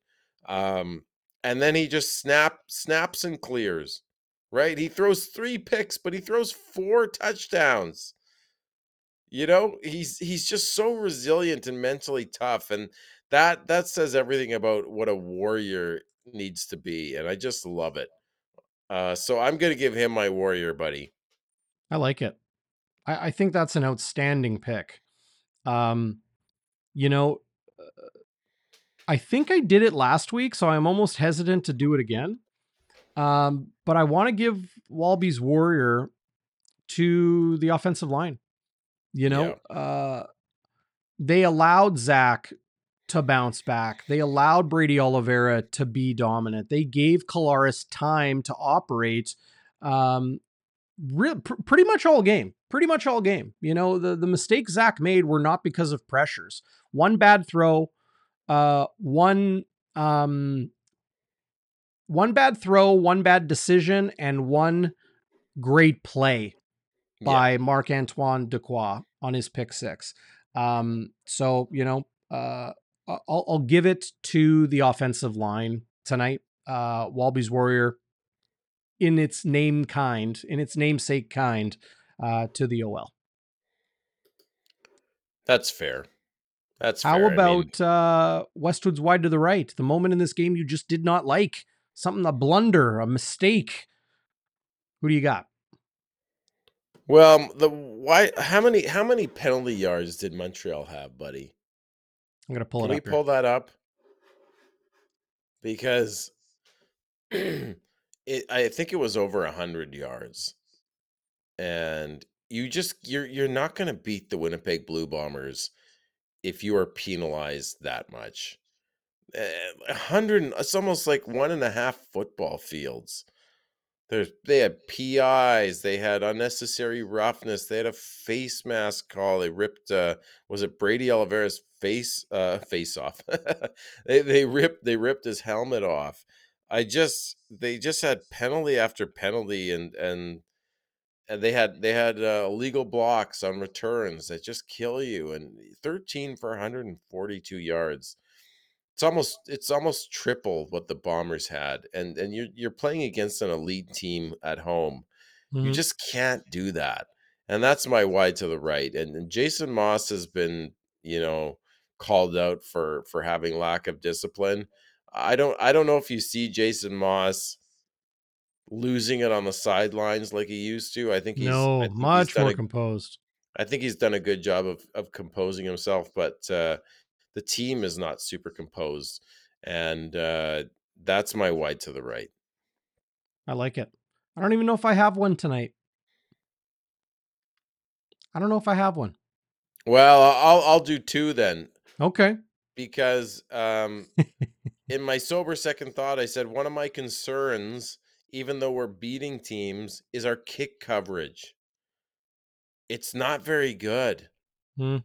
Um, and then he just snap snaps and clears. Right? He throws three picks, but he throws four touchdowns. You know, he's he's just so resilient and mentally tough, and that that says everything about what a warrior needs to be, and I just love it. Uh, so I'm gonna give him my warrior, buddy. I like it. I, I think that's an outstanding pick. Um, you know, uh, I think I did it last week, so I'm almost hesitant to do it again. Um, but I want to give Walby's Warrior to the offensive line. You know, uh, they allowed Zach to bounce back. They allowed Brady Oliveira to be dominant. They gave Collaros time to operate. Um, re- pr- pretty much all game. Pretty much all game. You know, the the mistakes Zach made were not because of pressures. One bad throw, uh, one um, one bad throw, one bad decision, and one great play Yeah. by Marc Antoine Dequoy on his pick six. Um, so you know, uh, I'll, I'll give it to the offensive line tonight. Uh, Walby's Warrior, in its name kind, in its namesake kind, uh, to the OL. That's fair. That's How fair. I mean, about uh, Westwood's wide to the right? The moment in this game you just did not like, something a blunder, a mistake. Who do you got? well, the why? How many? How many penalty yards did Montreal have, buddy? I'm gonna pull Can it we up. here. pull that up? Because it, I think it was over a hundred yards, and you just you're you're not going to beat the Winnipeg Blue Bombers if you are penalized that much. Eh, A hundred, it's almost like one and a half football fields. There's they had PIs, they had unnecessary roughness, they had a face mask call. They ripped uh was it Brady Oliveira's face uh face off. they they ripped they ripped his helmet off. I just they just had penalty after penalty and and and they had they had uh, illegal blocks on returns that just kill you and 13 for 142 yards it's almost it's almost triple what the bombers had and and you're you're playing against an elite team at home you Mhm. just can't do that and that's my wide to the right and, and jason maas has been you know called out for for having lack of discipline i don't i don't know if you see jason maas losing it on the sidelines like he used to. I think he's No, think much done more a composed. I think he's done a good job of of composing himself, but uh, the team is not super composed, and uh, that's my wide to the right. I like it. I don't even know if I have one tonight. I don't know if I have one. Well, I'll I'll do two then Okay. because um, in my sober second thought, I said one of my concerns, even though we're beating teams, is our kick coverage. It's not very good. Hmm.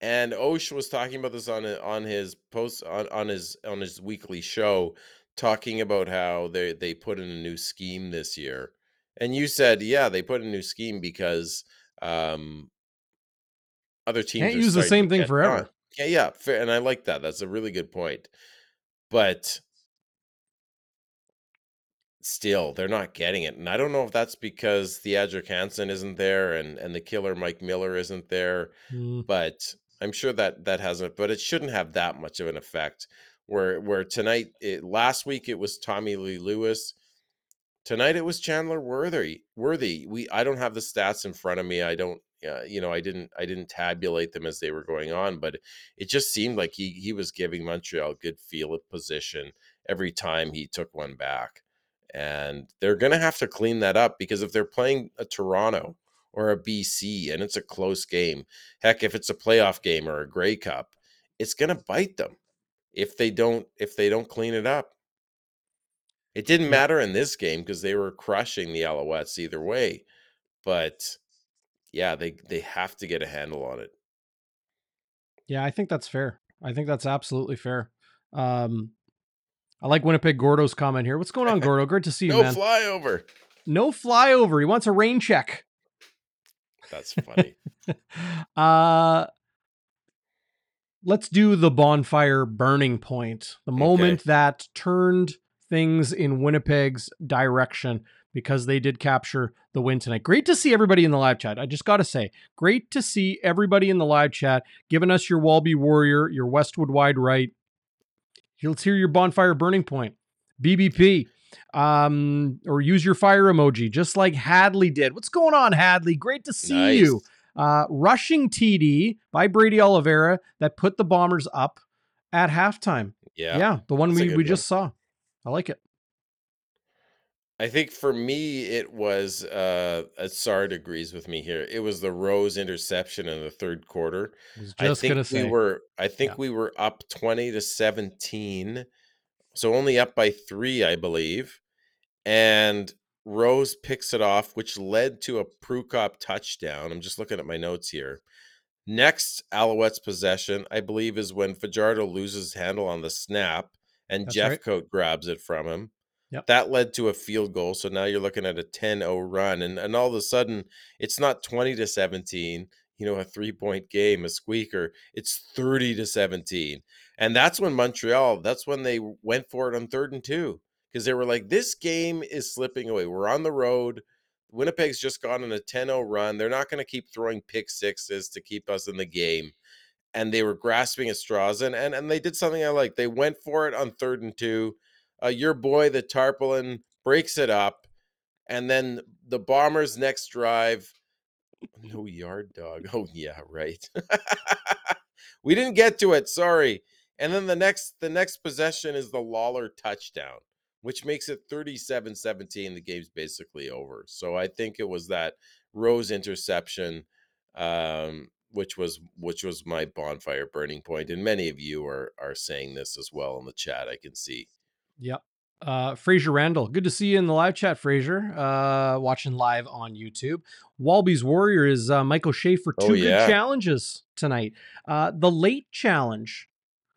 And Osh was talking about this on on his post on, on his on his weekly show, talking about how they they put in a new scheme this year. And you said, yeah, they put in a new scheme because um, other teams Can't use the same thing forever. on. Yeah, yeah, fair, and I like that. That's a really good point. But still, they're not getting it, and I don't know if that's because Theodric Hansen isn't there and and the killer Mike Miller isn't there Hmm. but I'm sure that that hasn't. But it shouldn't have that much of an effect. Where where tonight, it, last week it was Tommy Lee Lewis. Tonight it was Chandler Worthy. Worthy. We I don't have the stats in front of me. I don't. Uh, you know, I didn't. I didn't tabulate them as they were going on, but it just seemed like he he was giving Montreal a good feel of position every time he took one back, and they're to have to clean that up because if they're playing a Toronto or a BC and it's a close game, heck, if it's a playoff game or a Grey Cup, it's going to bite them if they don't if they don't clean it up. It didn't matter in this game because they were crushing the Alouettes either way, but yeah, they they have to get a handle on it. Yeah, I think that's fair. I think that's absolutely fair. Um, I like Winnipeg Gordo's comment here. What's going on, Gordo? Great to see you, No man. flyover. no flyover. He wants a rain check. That's funny. uh let's do the bonfire burning point the moment that turned things in winnipeg's direction because they did capture the win tonight. Great to see everybody in the live chat. I just gotta say great to see everybody in the live chat giving us your walby warrior your westwood wide right. Let's hear your bonfire burning point. Bbp um or use your fire emoji just like hadley did what's going on hadley great to see Nice. you uh, rushing TD by Brady Oliveira that put the Bombers up at halftime. Yeah. Yeah, the one that's we, we one. just saw. I like it. I think for me it was uh Sard agrees with me here. It was the Rose interception in the third quarter. I was I think we say. were I think Yeah. we were up 20 to 17. So only up by 3, I believe. And Rose picks it off which led to a Prukop touchdown. I'm just looking at my notes here. Next Alouettes possession, I believe is when Fajardo loses handle on the snap and That's right. Jeffcoat grabs it from him. Yep. That led to a field goal. So now you're looking at a 10-0 run. And and all of a sudden it's not 20 to 17, you know, a three-point game, a squeaker. It's 30 to 17. And that's when Montreal, that's when they went for it on third and two. Because they were like, this game is slipping away. We're on the road. Winnipeg's just gone on a 10-0 run. They're not going to keep throwing pick sixes to keep us in the game. And they were grasping at straws. And and, and they did something I like. They went for it on third and two. Uh, your boy, the Tarpaulin, breaks it up. And then the Bombers' next drive. No yard dog. Oh, yeah, right. we didn't get to it. Sorry. And then the next the next possession is the Lawler touchdown, which makes it 37-17. The game's basically over. So I think it was that Rose interception, um, which was which was my bonfire burning point. And many of you are are saying this as well in the chat. I can see. Yep. Uh, Fraser Randall, good to see you in the live chat, Fraser. Uh, watching live on YouTube. Walby's Warrior is uh, Michael O'Shea for two Oh, yeah. good challenges tonight. Uh, the late challenge.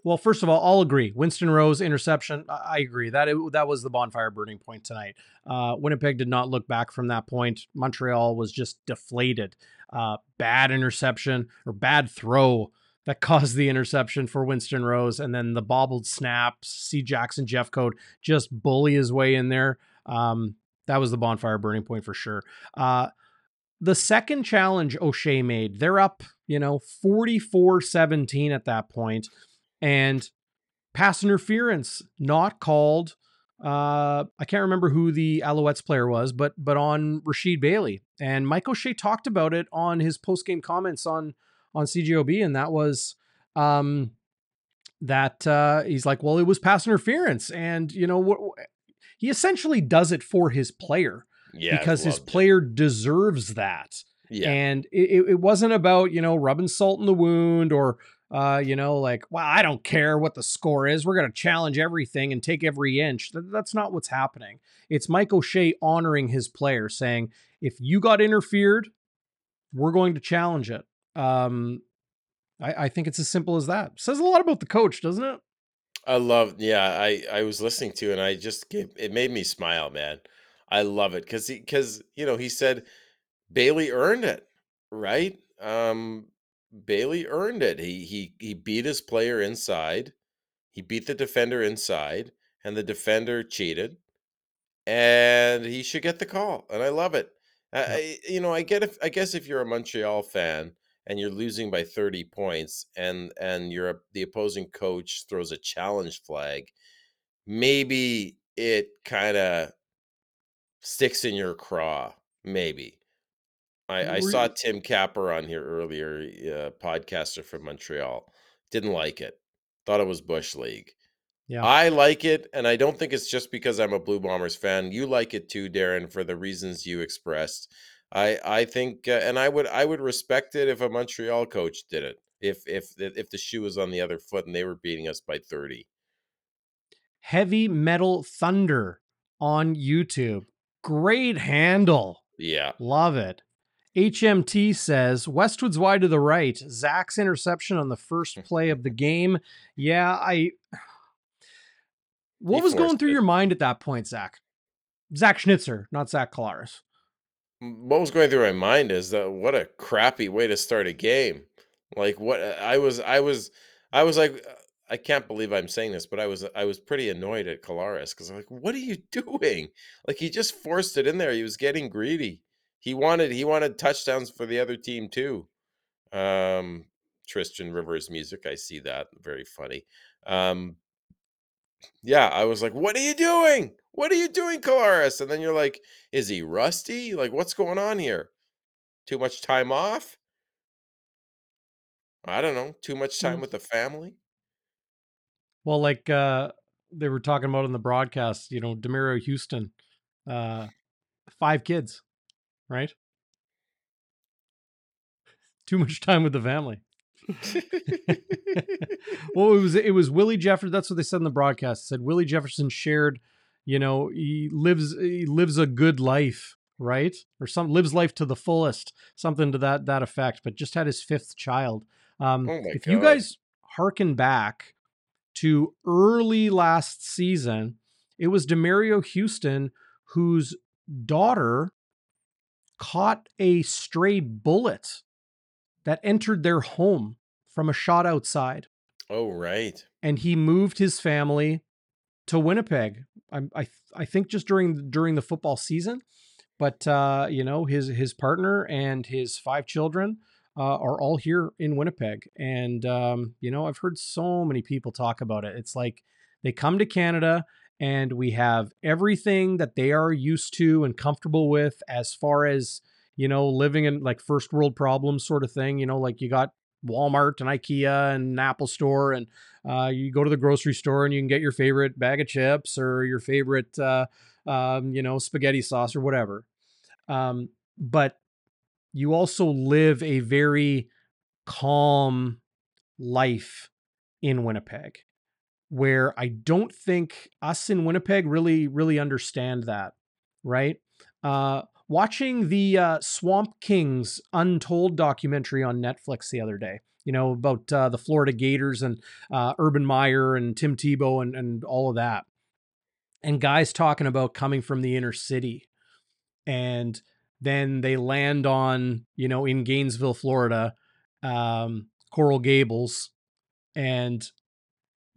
Well, first of all, I'll agree. Winston Rose interception. I, agree that it, that was the bonfire burning point tonight. Uh, Winnipeg did not look back from that point. Montreal was just deflated. Uh, bad interception or bad throw that caused the interception for Winston Rose, and then the bobbled snaps. See Jackson Jeffcoat just bully his way in there. Um, that was the bonfire burning point for sure. Uh, the second challenge O'Shea made, they're up, you know, 44 17 at that point, and pass interference not called uh, I can't remember who the Alouettes player was, but but on Rasheed Bailey and Mike O'Shea talked about it on his post game comments on on CJOB, and that was um, that uh, he's like, well, it was pass interference, and you know what? He essentially does it for his player Yeah, because his it. player deserves that. Yeah, And it, it- it wasn't about, you know, rubbing salt in the wound or, uh, you know, like, well, I don't care what the score is. We're going to challenge everything and take every inch. Th- that's not what's happening. It's Mike O'Shea honoring his player, saying, if you got interfered, we're going to challenge it. Um, I, I think it's as simple as that. Says a lot about the coach, doesn't it? I love. Yeah, I I was listening to and I just gave, it made me smile, man. I love it because he because you know he said Bailey earned it, right? Um, Bailey earned it. He he he beat his player inside. He beat the defender inside, and the defender cheated, and he should get the call. And I love it. I, Yep. I you know I get if I guess if you're a Montreal fan and you're losing by 30 points and and you're a, the opposing coach throws a challenge flag, maybe it kind of sticks in your craw. Maybe. I, I Were saw you- Tim Capper on here earlier, uh, podcaster from Montreal. Didn't like it. Thought it was Bush League. Yeah. I like it, and I don't think it's just because I'm a Blue Bombers fan. You like it too, Darrin, for the reasons you expressed. I I think, uh, and I would I would respect it if a Montreal coach did it. If if if the shoe was on the other foot and they were beating us by thirty. Heavy Metal Thunder on YouTube. Great handle. Yeah, Love it. HMT says Westwood's wide to the right. Zach's interception on the first hmm. play of the game. Yeah, I. What He was going through it. your mind at that point, Zach? Zach Schnitzer, not Zach Collaros. M- what was going through my mind is that what a crappy way to start a game. Like what I was I was I was like I can't believe I'm saying this, but I was I was pretty annoyed at Collaros because I'm like, what are you doing? Like he just forced it in there. He was getting greedy. He wanted he wanted touchdowns for the other team too. Um Tristan Rivers music, I see that. Very funny. Um yeah, I was like, what are you doing? What are you doing, Collaros? And then you're like, is he rusty? Like, what's going on here? Too much time off? I don't know. Too much time Mm. with the family? Well, like uh, they were talking about in the broadcast, you know, Demerio Houston, uh, five kids, right? Too much time with the family. well, it was it was Willie Jefferson. That's what they said in the broadcast. It said Willie Jefferson shared, you know, he lives he lives a good life, right? Or some lives life to the fullest, something to that that effect. But just had his fifth child. Um, Oh if you guys harken back to early last season, it was Demerio Houston whose daughter caught a stray bullet that entered their home from a shot outside oh, right. and he moved his family to Winnipeg. I I, I think just during during the football season, but uh, you know his his partner and his five children uh, are all here in Winnipeg, and um, you know I've heard so many people talk about it. It's like they come to Canada and we have everything that they are used to and comfortable with as far as you know living in like first world problems sort of thing. You know, like you got Walmart and IKEA and an Apple store and uh, you go to the grocery store and you can get your favorite bag of chips or your favorite, uh, um, you know, spaghetti sauce or whatever. Um, but you also live a very calm life in Winnipeg, where I don't think us in Winnipeg really, really understand that, right? Uh, watching the uh, Swamp Kings Untold documentary on Netflix the other day, you know, about uh, the Florida Gators and uh, Urban Meyer and Tim Tebow and, and all of that. And guys talking about coming from the inner city. And then they land on, you know, in Gainesville, Florida, um, Coral Gables. And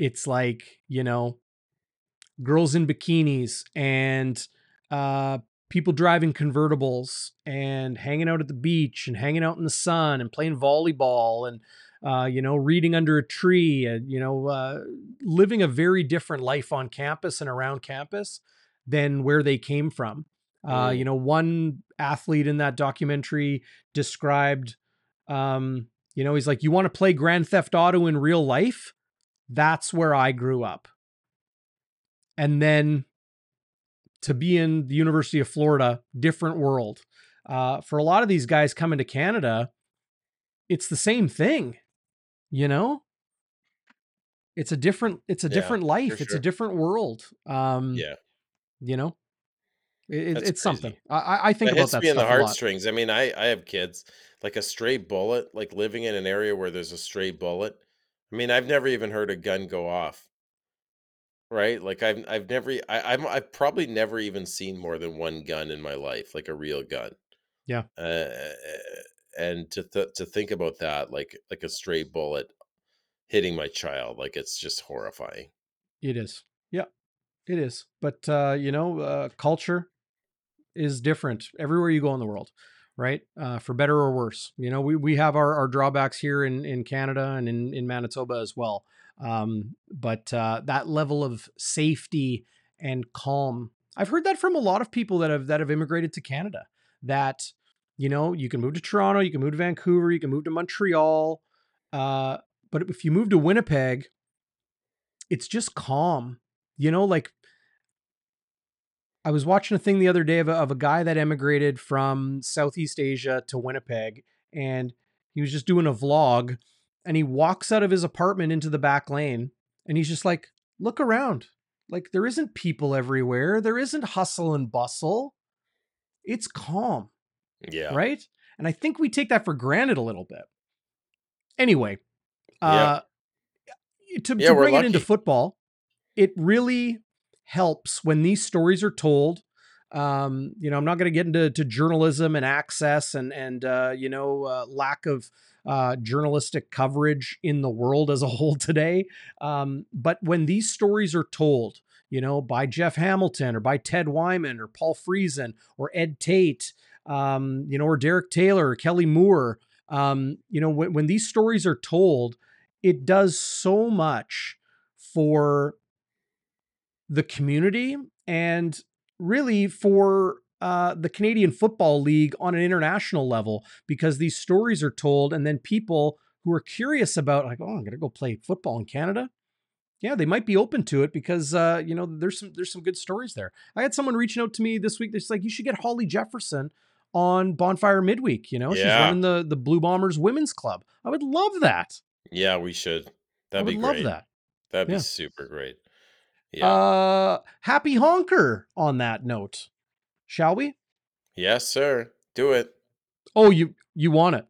it's like, you know, girls in bikinis and uh, people driving convertibles and hanging out at the beach and hanging out in the sun and playing volleyball and uh, you know, reading under a tree, uh, you know, uh, living a very different life on campus and around campus than where they came from. Uh, Mm. you know, one athlete in that documentary described, um, you know, he's like, "You want to play Grand Theft Auto in real life? That's where I grew up." And then to be in the University of Florida, different world. Uh, for a lot of these guys coming to Canada, it's the same thing, you know. It's a different, it's a Yeah, different life. It's a different world. Um, Yeah. you know, it, it- it's crazy. something. I- I, think It about hits that me in the stuff a lot. heartstrings. I mean, I I have kids. Like a stray bullet, like living in an area where there's a stray bullet. I mean, I've never even heard a gun go off. Right? Like I've I've never I, I'm I've probably never even seen more than one gun in my life, like a real gun. Yeah. Uh, and to th- to think about that, like like a stray bullet hitting my child, like it's just horrifying. It is. Yeah, it is. But uh, you know, uh, culture is different everywhere you go in the world, right? Uh, for better or worse. You know, we, we have our, our drawbacks here in, in Canada and in, in Manitoba as well. Um, but uh, that level of safety and calm, I've heard that from a lot of people that have that have immigrated to Canada. That you know, you can move to Toronto, you can move to Vancouver, you can move to Montreal, uh, but if you move to Winnipeg, it's just calm. You know, like I was watching a thing the other day of a, of a guy that emigrated from Southeast Asia to Winnipeg, and he was just doing a vlog, and he walks out of his apartment into the back lane, and he's just like, "Look around, like there isn't people everywhere, there isn't hustle and bustle, it's calm, Yeah. right?" And I think we take that for granted a little bit. Anyway, Yeah. uh, to, Yeah, to bring it into football, it really helps when these stories are told. Um, you know, I'm not going to get into to journalism and access and and uh, you know uh, lack of uh, journalistic coverage in the world as a whole today. Um, but when these stories are told, you know, by Jeff Hamilton or by Ted Wyman or Paul Friesen or Ed Tait, um, you know, or Derek Taylor or Kelly Moore, um, you know, when, when these stories are told, it does so much for the community and really for uh, the Canadian Football League on an international level because these stories are told, and then people who are curious about, like, oh, I'm going to go play football in Canada. Yeah, they might be open to it because uh, you know there's some there's some good stories there. I had someone reaching out to me this week. That's like, you should get Holly Jefferson on Bonfire Midweek. You know, she's running the the Blue Bombers Women's Club. I would love that. Yeah, we should. That'd would be love great. that. That'd Yeah. be super great. Yeah. Uh, happy honker on that note, shall we? yes, sir. Do it. Oh, you you want it?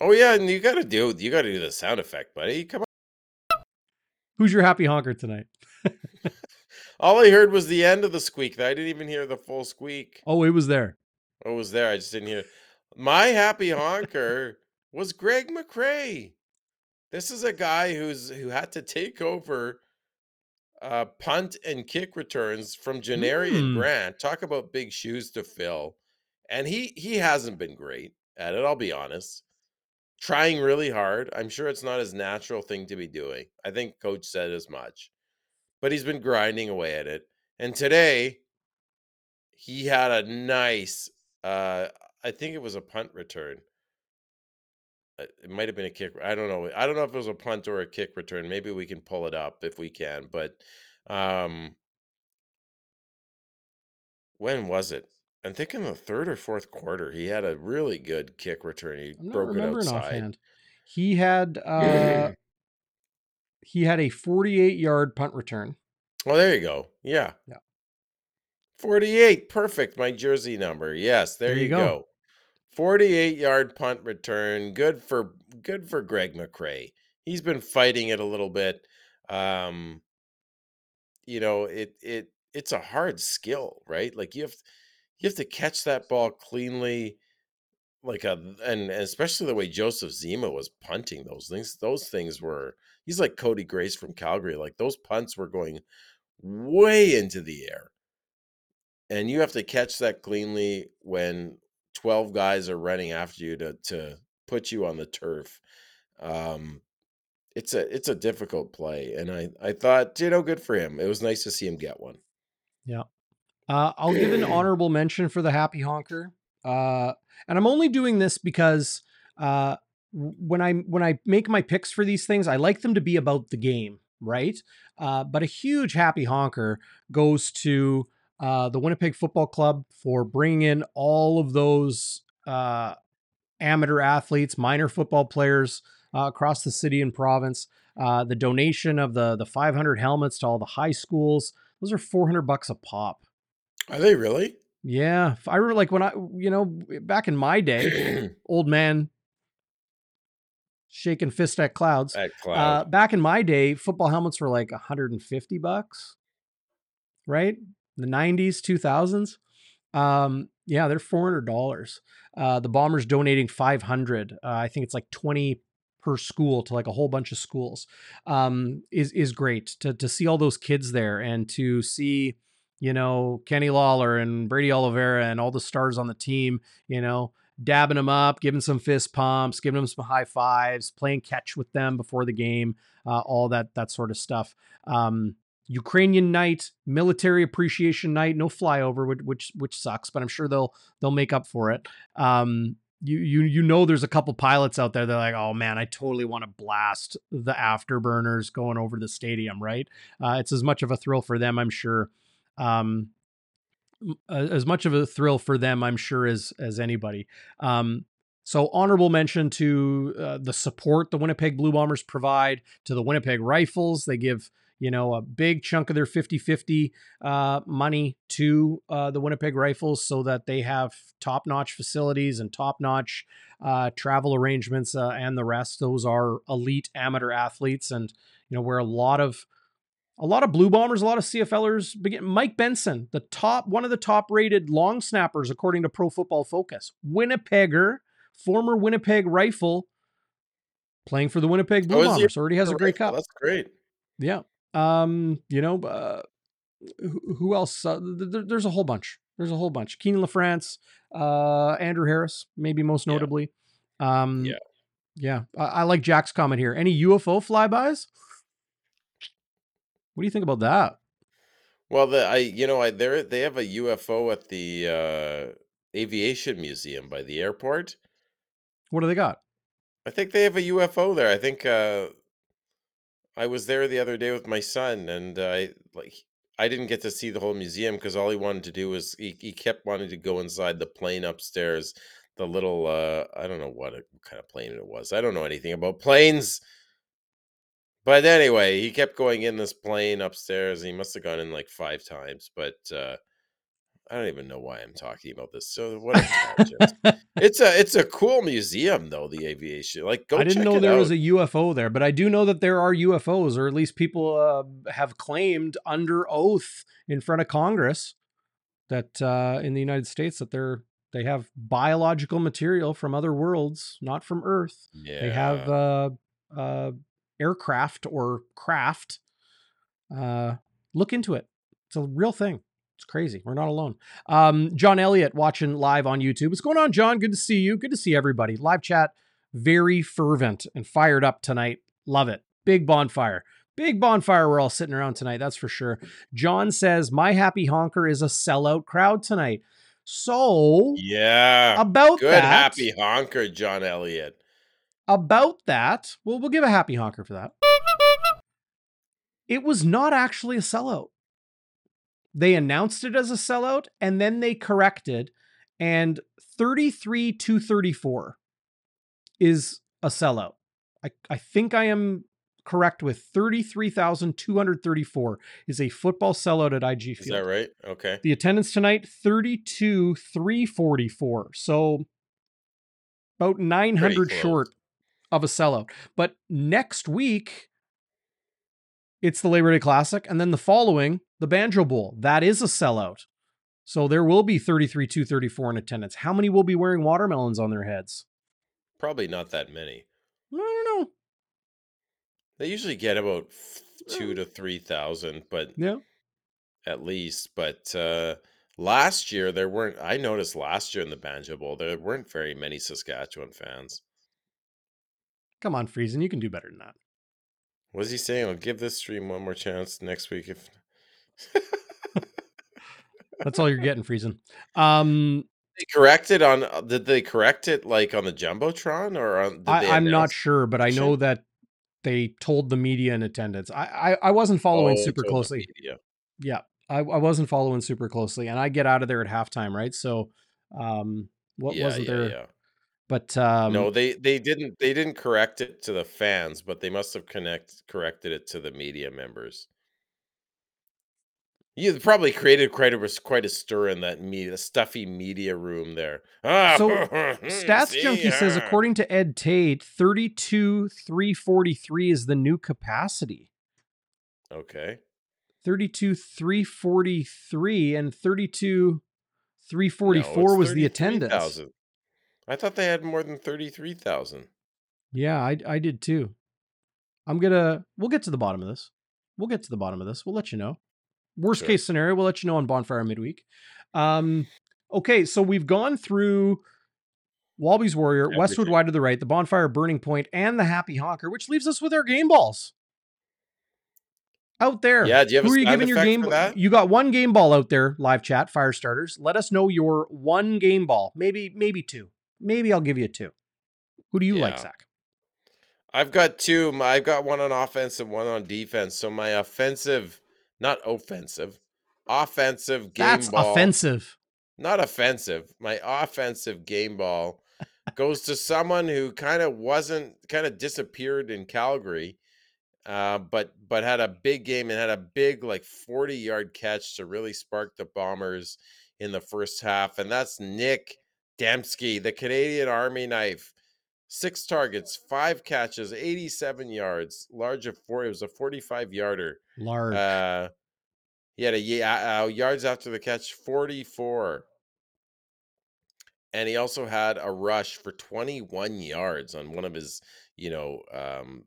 Oh yeah, and you gotta do you gotta do the sound effect, buddy. Come on. Who's your happy honker tonight? All I heard was the end of the squeak. I didn't even hear the full squeak. Oh, it was there. Oh, it was there. I just didn't hear. My happy honker was Greg McCrae. This is a guy who's who had to take over uh, punt and kick returns from Janarion Mm. Grant. Talk about big shoes to fill. And he he hasn't been great at it, I'll be honest. Trying really hard. I'm sure it's not his natural thing to be doing. I think coach said as much. But he's been grinding away at it. And today he had a nice uh I think it was a punt return. Uh, It might have been a kick. I don't know. I don't know if it was a punt or a kick return. Maybe we can pull it up if we can. But um when was it? I think in the third or fourth quarter, he had a really good kick return. He broke it outside. offhand. He had uh he had a 48 yard punt return. Well, there you go. Yeah. Yeah. 48. Perfect. My jersey number. Yes, there, There you you go. go. 48 yard punt return. Good for good for Greg McCrae. He's been fighting it a little bit. Um you know, it it it's a hard skill, right? Like you have you have to catch that ball cleanly like a and, and especially the way Joseph Zema was punting those things. Those things were he's like Cody Grace from Calgary. Like those punts were going way into the air. And you have to catch that cleanly when 12 guys are running after you to to put you on the turf. Um It's a it's a difficult play, and I I thought, you know, good for him. It was nice to see him get one. Yeah. Uh, I'll give an honorable mention for the Happy Honker. Uh, and I'm only doing this because uh, when I when I make my picks for these things, I like them to be about the game, right? Uh, but a huge Happy Honker goes to uh, the Winnipeg Football Club for bringing in all of those uh, amateur athletes, minor football players uh, across the city and province. Uh, the donation of the the 500 helmets to all the high schools. Those are 400 bucks a pop. Are they really? Yeah, I remember like when I, you know, back in my day, old man shaking fist at clouds. At Uh, back in my day, football helmets were like 150 bucks, right? The 90s, 2000s. Um, yeah, they're $400. Uh, the Bombers donating 500. Uh, I think it's like 20 per school to like a whole bunch of schools. Um, is is great to to see all those kids there and to see, you know, Kenny Lawler and Brady Oliveira and all the stars on the team, you know, dabbing them up, giving some fist pumps, giving them some high fives, playing catch with them before the game, uh, all that that sort of stuff. Um, Ukrainian night, military appreciation night, no flyover, which which, sucks, but I'm sure they'll they'll make up for it. Um, you you you know there's a couple pilots out there that are like, oh man, I totally want to blast the afterburners going over the stadium, right? Uh, it's as much of a thrill for them, I'm sure. Um, as much of a thrill for them, I'm sure, as as anybody. Um, so honorable mention to uh, the support the Winnipeg Blue Bombers provide to the Winnipeg Rifles. They give you know a big chunk of their 50-50 uh, money to uh, the Winnipeg Rifles so that they have top-notch facilities and top-notch uh, travel arrangements uh, and the rest. Those are elite amateur athletes, and you know where a lot of a lot of blue bombers, a lot of CFLers begin. Mike Benson, the top, one of the top rated long snappers according to Pro Football Focus, Winnipegger, former Winnipeg rifle, playing for the Winnipeg Blue Oh, Bombers. Already has a Grey Cup. That's great. Yeah. Um, you know, uh, who, who else? Uh, th- th- there's a whole bunch. There's a whole bunch. Keenan LaFrance, uh, Andrew Harris, maybe most Yeah. notably. Um, Yeah. yeah. I, I like Jack's comment here. Any UFO flybys? What do you think about that? Well, the I you know I they they have a UFO at the uh, aviation museum by the airport. What do they got? I think they have a UFO there. I think uh, I was there the other day with my son, and I like I didn't get to see the whole museum because all he wanted to do was he, he kept wanting to go inside the plane upstairs. The little uh, I don't know what, what kind of plane it was. I don't know anything about planes. But anyway, he kept going in this plane upstairs. And he must have gone in like five times. But uh, I don't even know why I'm talking about this. So what it's a it's a cool museum though. The aviation, like go. I didn't know there was a UFO there, but I do know that there are UFOs, or at least people uh, have claimed under oath in front of Congress that uh, in the United States that they're they have biological material from other worlds, not from Earth. Yeah, They have uh, uh, aircraft or craft. Uh, look into it. It's a real thing. It's crazy. We're not alone. Um, John Elliott watching live on YouTube. What's going on, John? Good to see you. Good to see everybody. Live chat, very fervent and fired up tonight. Love it. Big bonfire. Big bonfire we're all sitting around tonight, that's for sure. John says, My happy honker is a sellout crowd tonight. So, yeah. about Good that, happy honker, John Elliott. about that, well, we'll give a happy honker for that. It was not actually a sellout. They announced it as a sellout and then they corrected, and 33 234 is a sellout. I, I think I am correct with 33,234 is a football sellout at IG Is that right? Okay. The attendance tonight 32 344. So about 900 short of a sellout. But next week it's the Labor Day Classic and then the following the Banjo Bowl. That is a sellout. So there will be 33 234 in attendance. How many will be wearing watermelons on their heads? Probably not that many. I don't know. They usually get about two to three thousand, but Yeah. at least. But uh, last year there weren't. I noticed last year in the Banjo Bowl there weren't very many Saskatchewan fans. Come on, Friesen, you can do better than that. What's he saying? I'll give this stream one more chance next week if That's all you're getting, Friesen. Um, they correct it on. uh, Did they correct it like on the jumbotron or on? I, I'm not sure, but I know that they told the media in attendance. I I, I wasn't following Oh, super closely. Yeah, I, I wasn't following super closely, and I get out of there at halftime, right? So, um, what Yeah, wasn't yeah, there? yeah. But um, No, they they didn't they didn't correct it to the fans, but they must have connect corrected it to the media members. You probably created quite a quite a stir in that media stuffy media room there. Ah, So, hmm, Stats Junkie says, ah. according to Ed Tait, 32 343 is the new capacity. Okay. 32 343 and 32 344 No, was the attendance. 33,000. I thought they had more than 33,000. Yeah, I I did too. I'm gonna we'll get to the bottom of this. We'll get to the bottom of this. We'll let you know. Worst Sure. case scenario, we'll let you know on bonfire midweek. Um, okay, so we've gone through Walby's Warrior, Westwood Wide to the right, the bonfire Burning Point, and the Happy Honker, which leaves us with our game balls. Out there. Yeah, do you have a Who are you giving your game that? You got one game ball out there, live chat, fire starters. Let us know your one game ball. Maybe, maybe two. Maybe I'll give you two. Who do you like, Zach? I've got two. I've got one on offense and one on defense. So my offensive, not offensive, offensive game ball. That's ball. offensive. Not offensive. My offensive game ball goes to someone who kind of wasn't, kind of disappeared in Calgary, uh, but but had a big game and had a big like forty yard catch to really spark the Bombers in the first half, and that's Nick Demski, the Canadian Army knife. Six targets, five catches, 87 yards, large of four. It was a 45 yarder. Large. Uh, he had a yeah, uh, yards after the catch, 44. And he also had a rush for 21 yards on one of his, you know, um,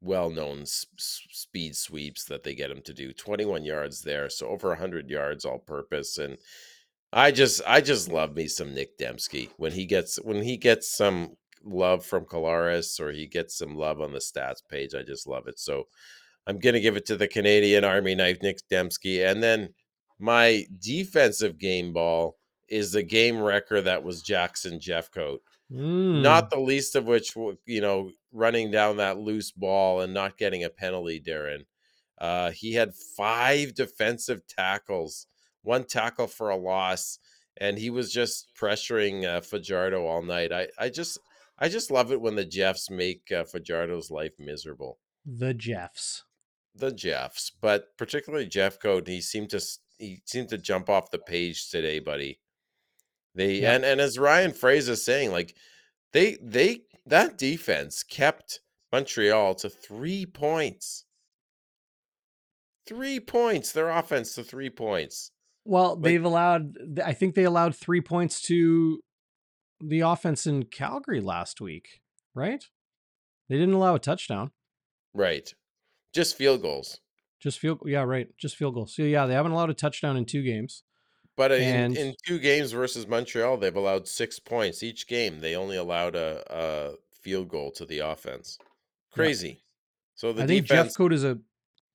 well-known s- s- speed sweeps that they get him to do. 21 yards there, so over 100 yards all purpose and I just I just love me some Nick Demski when he gets when he gets some love from Collaros or he gets some love on the stats page. I just love it. So I'm gonna give it to the Canadian Army knife Nick Demski, and then my defensive game ball is the game wrecker that was Jackson Jeffcoat. Mm. Not the least of which, you know, running down that loose ball and not getting a penalty, Darrin. Uh, he had five defensive tackles, one tackle for a loss, and he was just pressuring uh, Fajardo all night. I, I just, I just love it when the Jeffs make uh, Fajardo's life miserable. the Jeffs. The Jeffs, but particularly Jeffcoat, he seemed to he seemed to jump off the page today, buddy. They Yeah. and and as Ryan Fraser is saying, like they they that defense kept Montreal to three points. Three points. Their offense to three points. Well, Like- they've allowed. I think they allowed three points to the offense in Calgary last week, right? They didn't allow a touchdown. Right. Just field goals. Just field. Yeah, right. Just field goals. So yeah, they haven't allowed a touchdown in two games. But uh, in, in two games versus Montreal, they've allowed six points each game. They only allowed a, a field goal to the offense. Crazy. So the I think defense. Jeff Code is a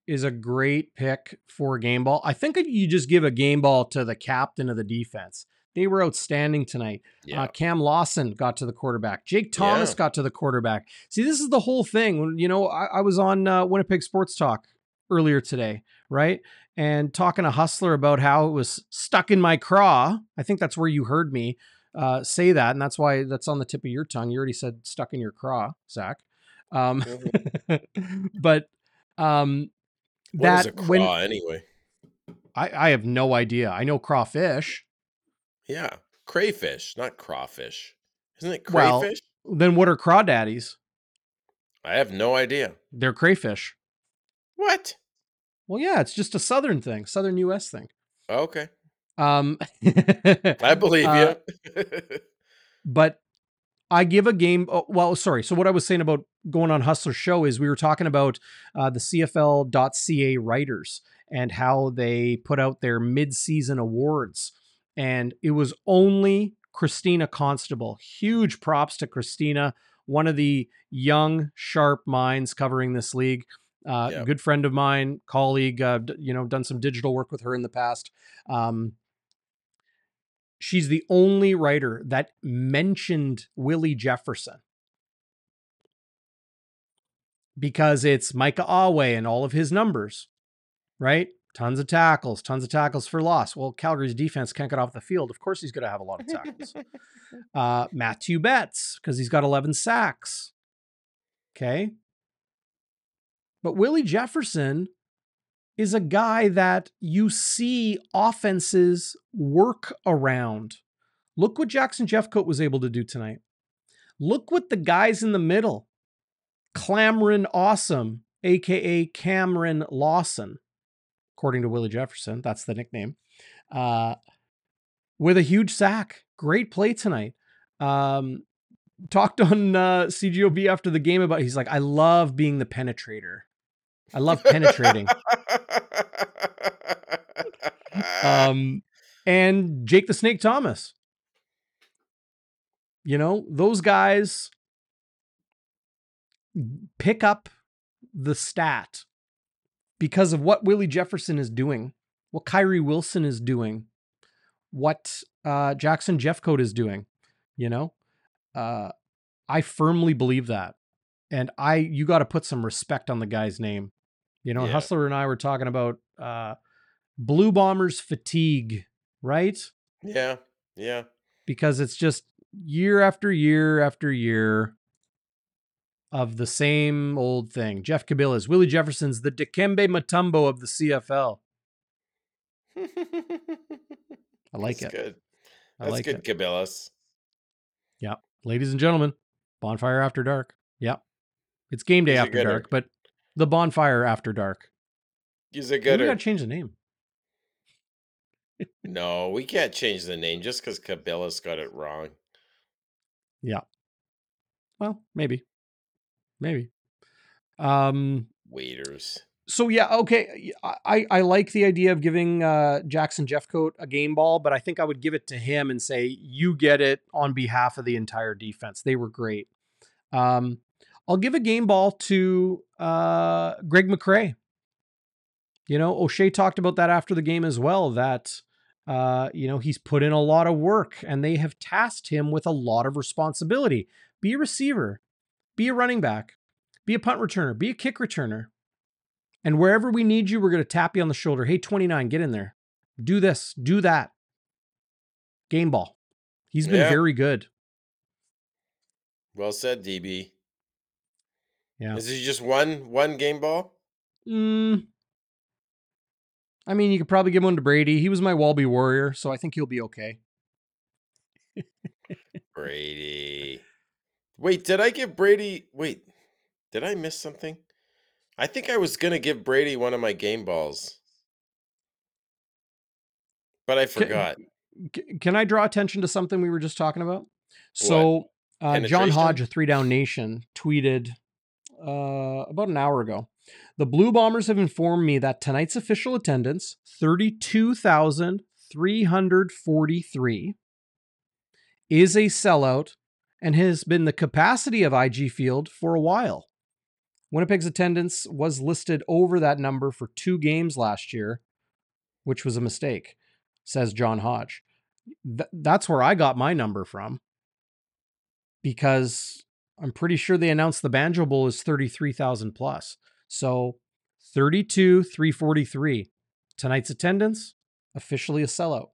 is a great pick for game ball. I think you just give a game ball to the captain of the defense. They were outstanding tonight. yeah. Uh, Cam Lawson got to the quarterback. Jake Thomas Yeah. got to the quarterback. See, this is the whole thing. You know, I, I was on uh, Winnipeg Sports Talk earlier today, right, and talking to Hustler about how it was stuck in my craw. I think that's where you heard me uh, say that, and that's why that's on the tip of your tongue. You already said stuck in your craw, Zach. Um, Mhm. but um, What that is a craw when anyway? I, I have no idea. I know crawfish. Yeah. Crayfish, not crawfish. Isn't it Well- crayfish? Then what are crawdaddies? I have no idea. They're crayfish. What? Well, yeah, it's just a southern thing, southern U.S. thing. Okay. Um, I believe Uh, you. but I give a game. Oh, well, sorry. So what I was saying about going on Hustler Show is we were talking about uh, the CFL.ca writers and how they put out their mid-season awards, and it was only Christina Constable. Huge props to Christina. one of the young, sharp minds covering this league. Uh, Yep. Good friend of mine, colleague. Uh, d- you know, done some digital work with her in the past. Um, she's the only writer that mentioned Willie Jefferson because it's Micah Awe and all of his numbers, right? Tons of tackles, tons of tackles for loss. Well, Calgary's defense can't get off the field. Of course, he's going to have a lot of tackles. uh, Matthew Betts, because he's got 11 sacks. Okay. But Willie Jefferson is a guy that you see offenses work around. Look what Jackson Jeffcoat was able to do tonight. Look what the guys in the middle, Cameron Awesome, aka Cameron Lawson, according to Willie Jefferson, that's the nickname, uh, with a huge sack. Great play tonight. Um, talked on uh, CJOB after the game about he's like, I love being the penetrator. I love penetrating. um, and Jake the Snake Thomas. You know, those guys pick up the stat because of what Willie Jefferson is doing, what Kyrie Wilson is doing, what uh, Jackson Jeffcoat is doing. You know, uh, I firmly believe that, and I you got to put some respect on the guy's name. You know, Yeah. Hustler and I were talking about uh, Blue Bombers fatigue, right? yeah, yeah. because it's just year after year after year of the same old thing. Jeff Cabillas, Willie Jefferson's the Dikembe Mutombo of the CFL. I like it. That's it. Good. I That's like good, it. Cabela's. Ladies and gentlemen, Bonfire After Dark. Yep. It's game day He's after dark, but the Bonfire After Dark. Is a good? we gotta change the name. No, we can't change the name just because Cabela's got it wrong. Yeah. Well, maybe. Maybe. Um Waiters. so yeah, okay. I, I like the idea of giving uh, Jackson Jeffcoat a game ball, but I think I would give it to him and say you get it on behalf of the entire defense. They were great. Um, I'll give a game ball to uh, Greg McCrae. You know, O'Shea talked about that after the game as well. That uh, you know he's put in a lot of work, and they have tasked him with a lot of responsibility. Be a receiver, be a running back, be a punt returner, be a kick returner. And wherever we need you, we're going to tap you on the shoulder. Hey, 29, get in there. Do this, do that. Game ball. He's been Yeah. very good. Well said, DB. Yeah. Is he just one one game ball? Mm, I mean, you could probably give one to Brady. He was my Walby Warrior, so I think he'll be okay. Brady. Wait, did I give Brady? Wait, did I miss something? I think I was gonna give Brady one of my game balls, but I forgot. C- can I draw attention to something we were just talking about? So, uh, John Hodge of Three Down Nation tweeted uh, about an hour ago. The Blue Bombers have informed me that tonight's official attendance, 32,343, is a sellout and has been the capacity of IG Field for a while. Winnipeg's attendance was listed over that number for two games last year, which was a mistake, says John Hodge. Th- that's where I got my number from because I'm pretty sure they announced the Banjo Bowl is 33,000 plus. So 32, 343. Tonight's attendance, officially a sellout.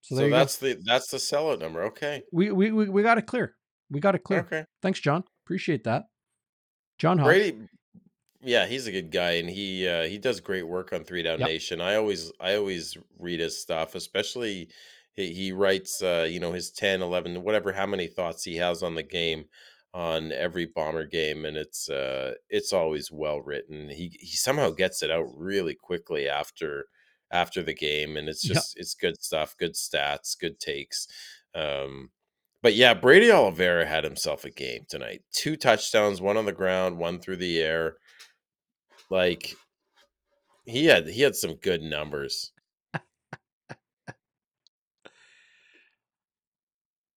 So, So, that's the that's the sellout number. Okay. We, we, we, we got it clear. We got it clear. Okay. Thanks, John. Appreciate that. John Hodge. Brady. Yeah, he's a good guy, and he uh, he does great work on Three Down Yep. Nation. I always I always read his stuff, especially he, he writes uh, you know his 10, 11, whatever how many thoughts he has on the game on every bomber game, and it's uh, it's always well written. He he somehow gets it out really quickly after after the game, and it's Yep. just it's good stuff, good stats, good takes. Um, but yeah, Brady Oliveira had himself a game tonight. Two touchdowns, one on the ground, one through the air. Like he had he had some good numbers.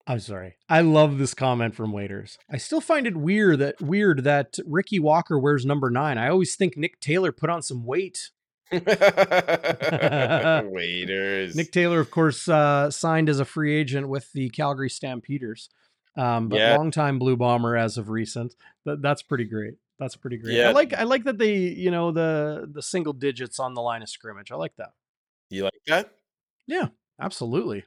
I'm sorry. I love this comment from waiters. I still find it weird that weird that Ricky Walker wears number nine. I always think Nick Taylor put on some weight. Waiters. Nick Taylor, of course, uh, signed as a free agent with the Calgary Stampeders, um, but Yeah. longtime Blue Bomber as of recent. That, that's pretty great. That's pretty great. I like I like that they you know the the single digits on the line of scrimmage. I like that. You like that? Yeah, absolutely.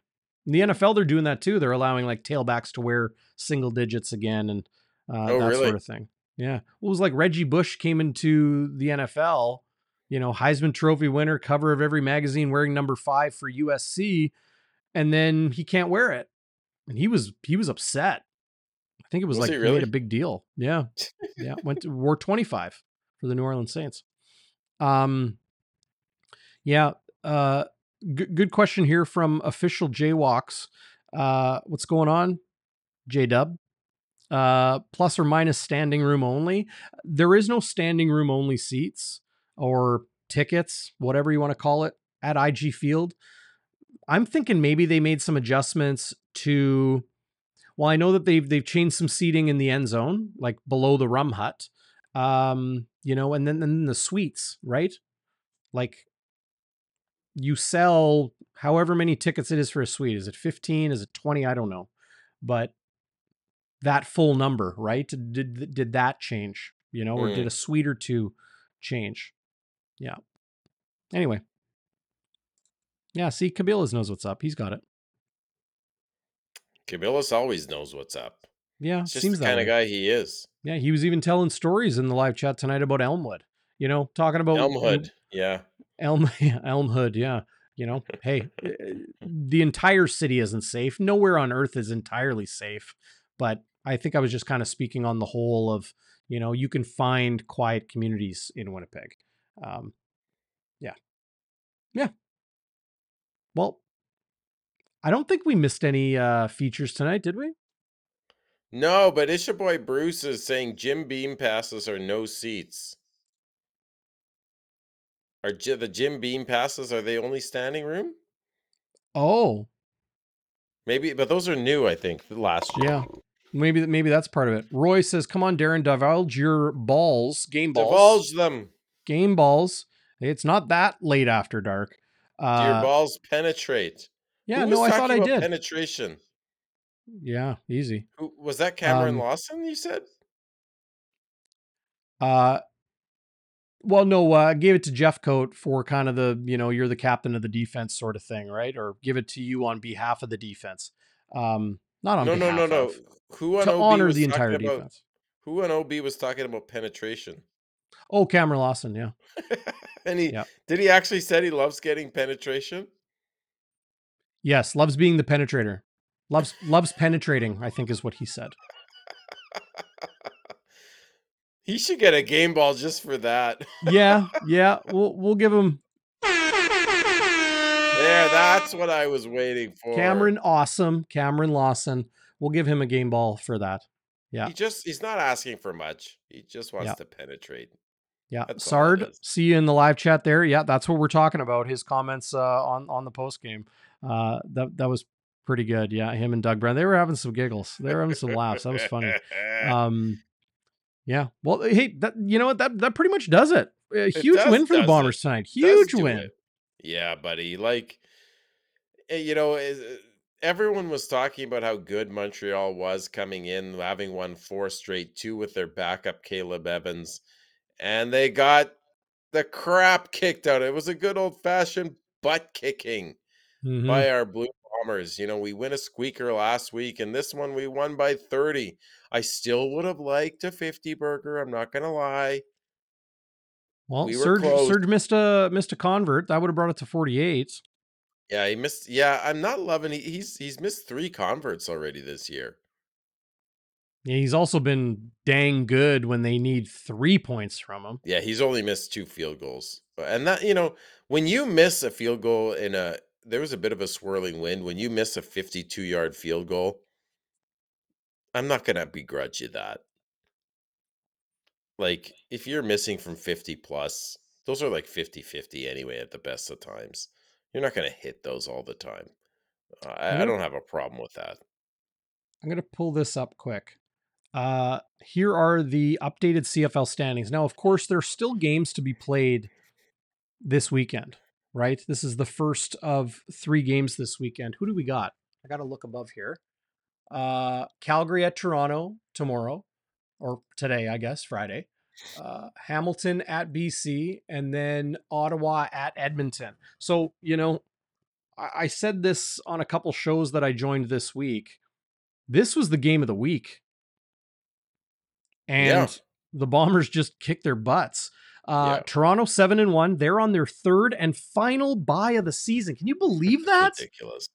In the NFL, they're doing that too. They're allowing like tailbacks to wear single digits again and uh, Oh, that really? sort of thing. Yeah. Well, it was like Reggie Bush came into the NFL, you know, Heisman Trophy winner, cover of every magazine, wearing number five for USC, and then he can't wear it, and he was he was upset. I think it was, Was like really? made a big deal. Yeah, yeah. Went to wore twenty five for the New Orleans Saints. Um, yeah. Uh, g- good question here from official Jaywalks. Uh, what's going on, J Dub? Uh, plus or minus standing room only. There is no standing room only seats or tickets, whatever you want to call it, at IG Field. I'm thinking maybe they made some adjustments to. Well, I know that they've they've changed some seating in the end zone, like below the rum hut, um, you know, and then then the suites, right? Like you sell however many tickets it is for a suite. Is it 15? Is it 20? I don't know. But that full number, right? Did did that change? You know, or did Mm. a suite or two change? Yeah. Anyway. Yeah, see, Cabillas knows what's up. He's got it. Cabillas always knows what's up. Yeah, It's just seems the kind of guy he is. Yeah, he was even telling stories in the live chat tonight about Elmwood. You know, talking about Elmwood. Yeah. Elm yeah, Elmhood, yeah. You know, hey, uh, the entire city isn't safe. Nowhere on earth is entirely safe. But I think I was just kind of speaking on the whole of, you know, you can find quiet communities in Winnipeg. Um, yeah. Yeah. Well, I don't think we missed any uh, features tonight, did we? No, but Isha Boy Bruce is saying Jim Beam passes are no seats. Are the Jim Beam passes are they only standing room? Oh, Maybe, but those are new. I think last year. yeah. Maybe maybe that's part of it. Roy says, "Come on, Darrin, divulge your balls, game balls, Divulge them. Game balls. It's not that late after dark." Do your Uh, balls penetrate? yeah, no, I thought I did. Penetration. yeah, easy. Who was that? Cameron Um, Lawson? You said. Uh, well, no, uh, I gave it to Jeffcoat for kind of the, you know, you're the captain of the defense sort of thing, right? Or give it to you on behalf of the defense. Um, not on No, no, no, no. of, Who on to OB honor the entire about? defense. Who on OB was talking about penetration? Oh, Cameron Lawson, yeah. and he Yeah. did he actually said he loves getting penetration? Yes, loves being the penetrator. Loves loves penetrating, I think is what he said. He should get a game ball just for that. Yeah, yeah, we'll we'll give him There, that's what I was waiting for. Cameron awesome, Cameron Lawson. We'll give him a game ball for that. Yeah. He just he's not asking for much. He just wants Yeah. to penetrate. Yeah, That's Sard, see you in the live chat there. Yeah, that's what we're talking about. His comments uh, on on the post game. Uh, that that was pretty good. Yeah, him and Doug Brown, they were having some giggles. They were having some laughs. That was funny. Um, yeah. Well, hey, that you know what that that pretty much does it. A huge does- win for the Bombers it. tonight. Huge win. it. Yeah, buddy. Like, eh, you know, is- eh, everyone was talking about how good Montreal was coming in, having won four straight, two with their backup Caleb Evans, and they got the crap kicked out. It was a good old fashioned butt kicking Mhm. by our Blue Bombers. You know, we win a squeaker last week, and this one we won by 30. I still would have liked a 50 burger. I'm not going to lie. Well, we close. Surge missed a missed a convert. That would have brought it to forty eight. Yeah, he missed. Yeah, I'm not loving. He, he's he's missed three converts already this year. Yeah, he's also been dang good when they need three points from him. Yeah, he's only missed two field goals, uh, and that you know when you miss a field goal in a there was a bit of a swirling wind when you miss a 52 yard field goal. I'm not gonna begrudge you that. Like if you're missing from 50 plus, those are like 50 50 anyway at the best of times. You're not gonna hit those all the time. I, I don't have a problem with that. I'm going to pull this up quick. Uh, here are the updated CFL standings. Now, of course, there are still games to be played this weekend, right? This is the first of three games this weekend. Who do we got? I got to look above here. Uh, Calgary at Toronto tomorrow, or today, I guess, Friday. Uh, Hamilton at BC, and then Ottawa at Edmonton. So, you know, I, I said this on a couple shows that I joined this week. This was the game of the week and Yeah. the Bombers just kicked their butts. Uh, Yeah. Toronto seven and one. They're on their third and final bye of the season. Can you believe that? Ridiculous.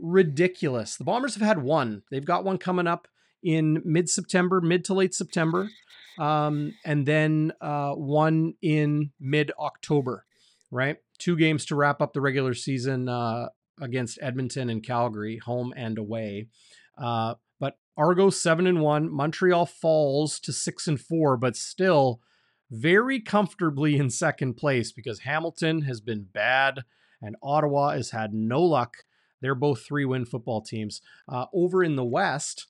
Ridiculous. The Bombers have had one. They've got one coming up in mid September, mid to late September, um, and then uh, one in mid October. Right, two games to wrap up the regular season uh, against Edmonton and Calgary, home and away. Uh, Argo seven and one. Montreal falls to six and four, but still very comfortably in second place because Hamilton has been bad and Ottawa has had no luck. They're both three win football teams. Uh, over in the West,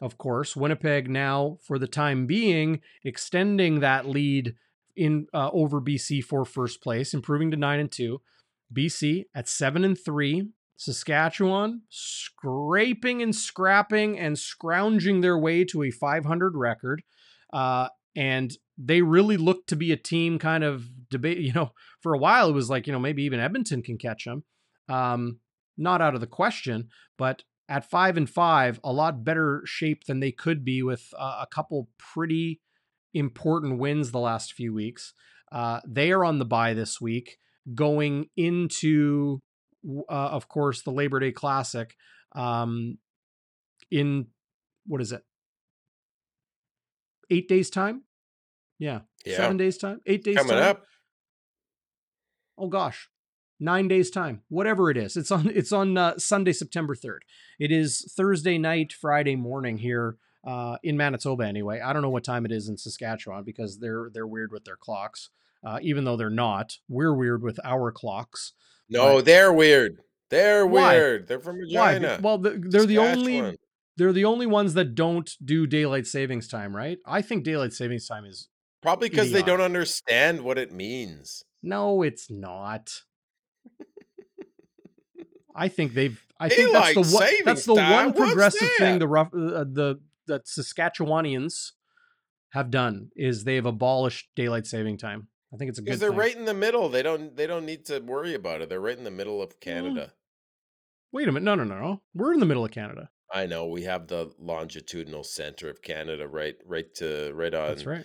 of course, Winnipeg now, for the time being, extending that lead in uh, over BC for first place, improving to nine and two. BC at seven and three. Saskatchewan scraping and scrapping and scrounging their way to a 500 record. Uh, and they really looked to be a team kind of debate. You know, for a while it was like, you know, maybe even Edmonton can catch them. Um, not out of the question, but at five and five, a lot better shape than they could be with uh, a couple pretty important wins the last few weeks. Uh, they are on the bye this week, going into, uh, of course, the Labor Day Classic. Um, in what is it? Eight days time? Yeah, Yeah. seven days time, eight days Coming time. up. oh gosh nine days time whatever it is it's on it's on uh, sunday september 3rd it is thursday night friday morning here uh, in manitoba anyway i don't know what time it is in saskatchewan because they're they're weird with their clocks uh, even though they're not we're weird with our clocks No, they're weird. They're Why? weird. They're from why Regina. Well the, they're the only they're the only ones that don't do daylight savings time right i think daylight savings time is Probably because they don't understand what it means. no it's not I think they've. I think that's the one. That's the time? one progressive thing the rough uh, the that Saskatchewanians have done is they've abolished daylight saving time. I think it's a good Because they're thing. right in the middle. They don't they don't need to worry about it. They're right in the middle of mm. Canada. Wait a minute, no, no, no, no. We're in the middle of Canada. I know we have the longitudinal center of Canada right right to right on That's right.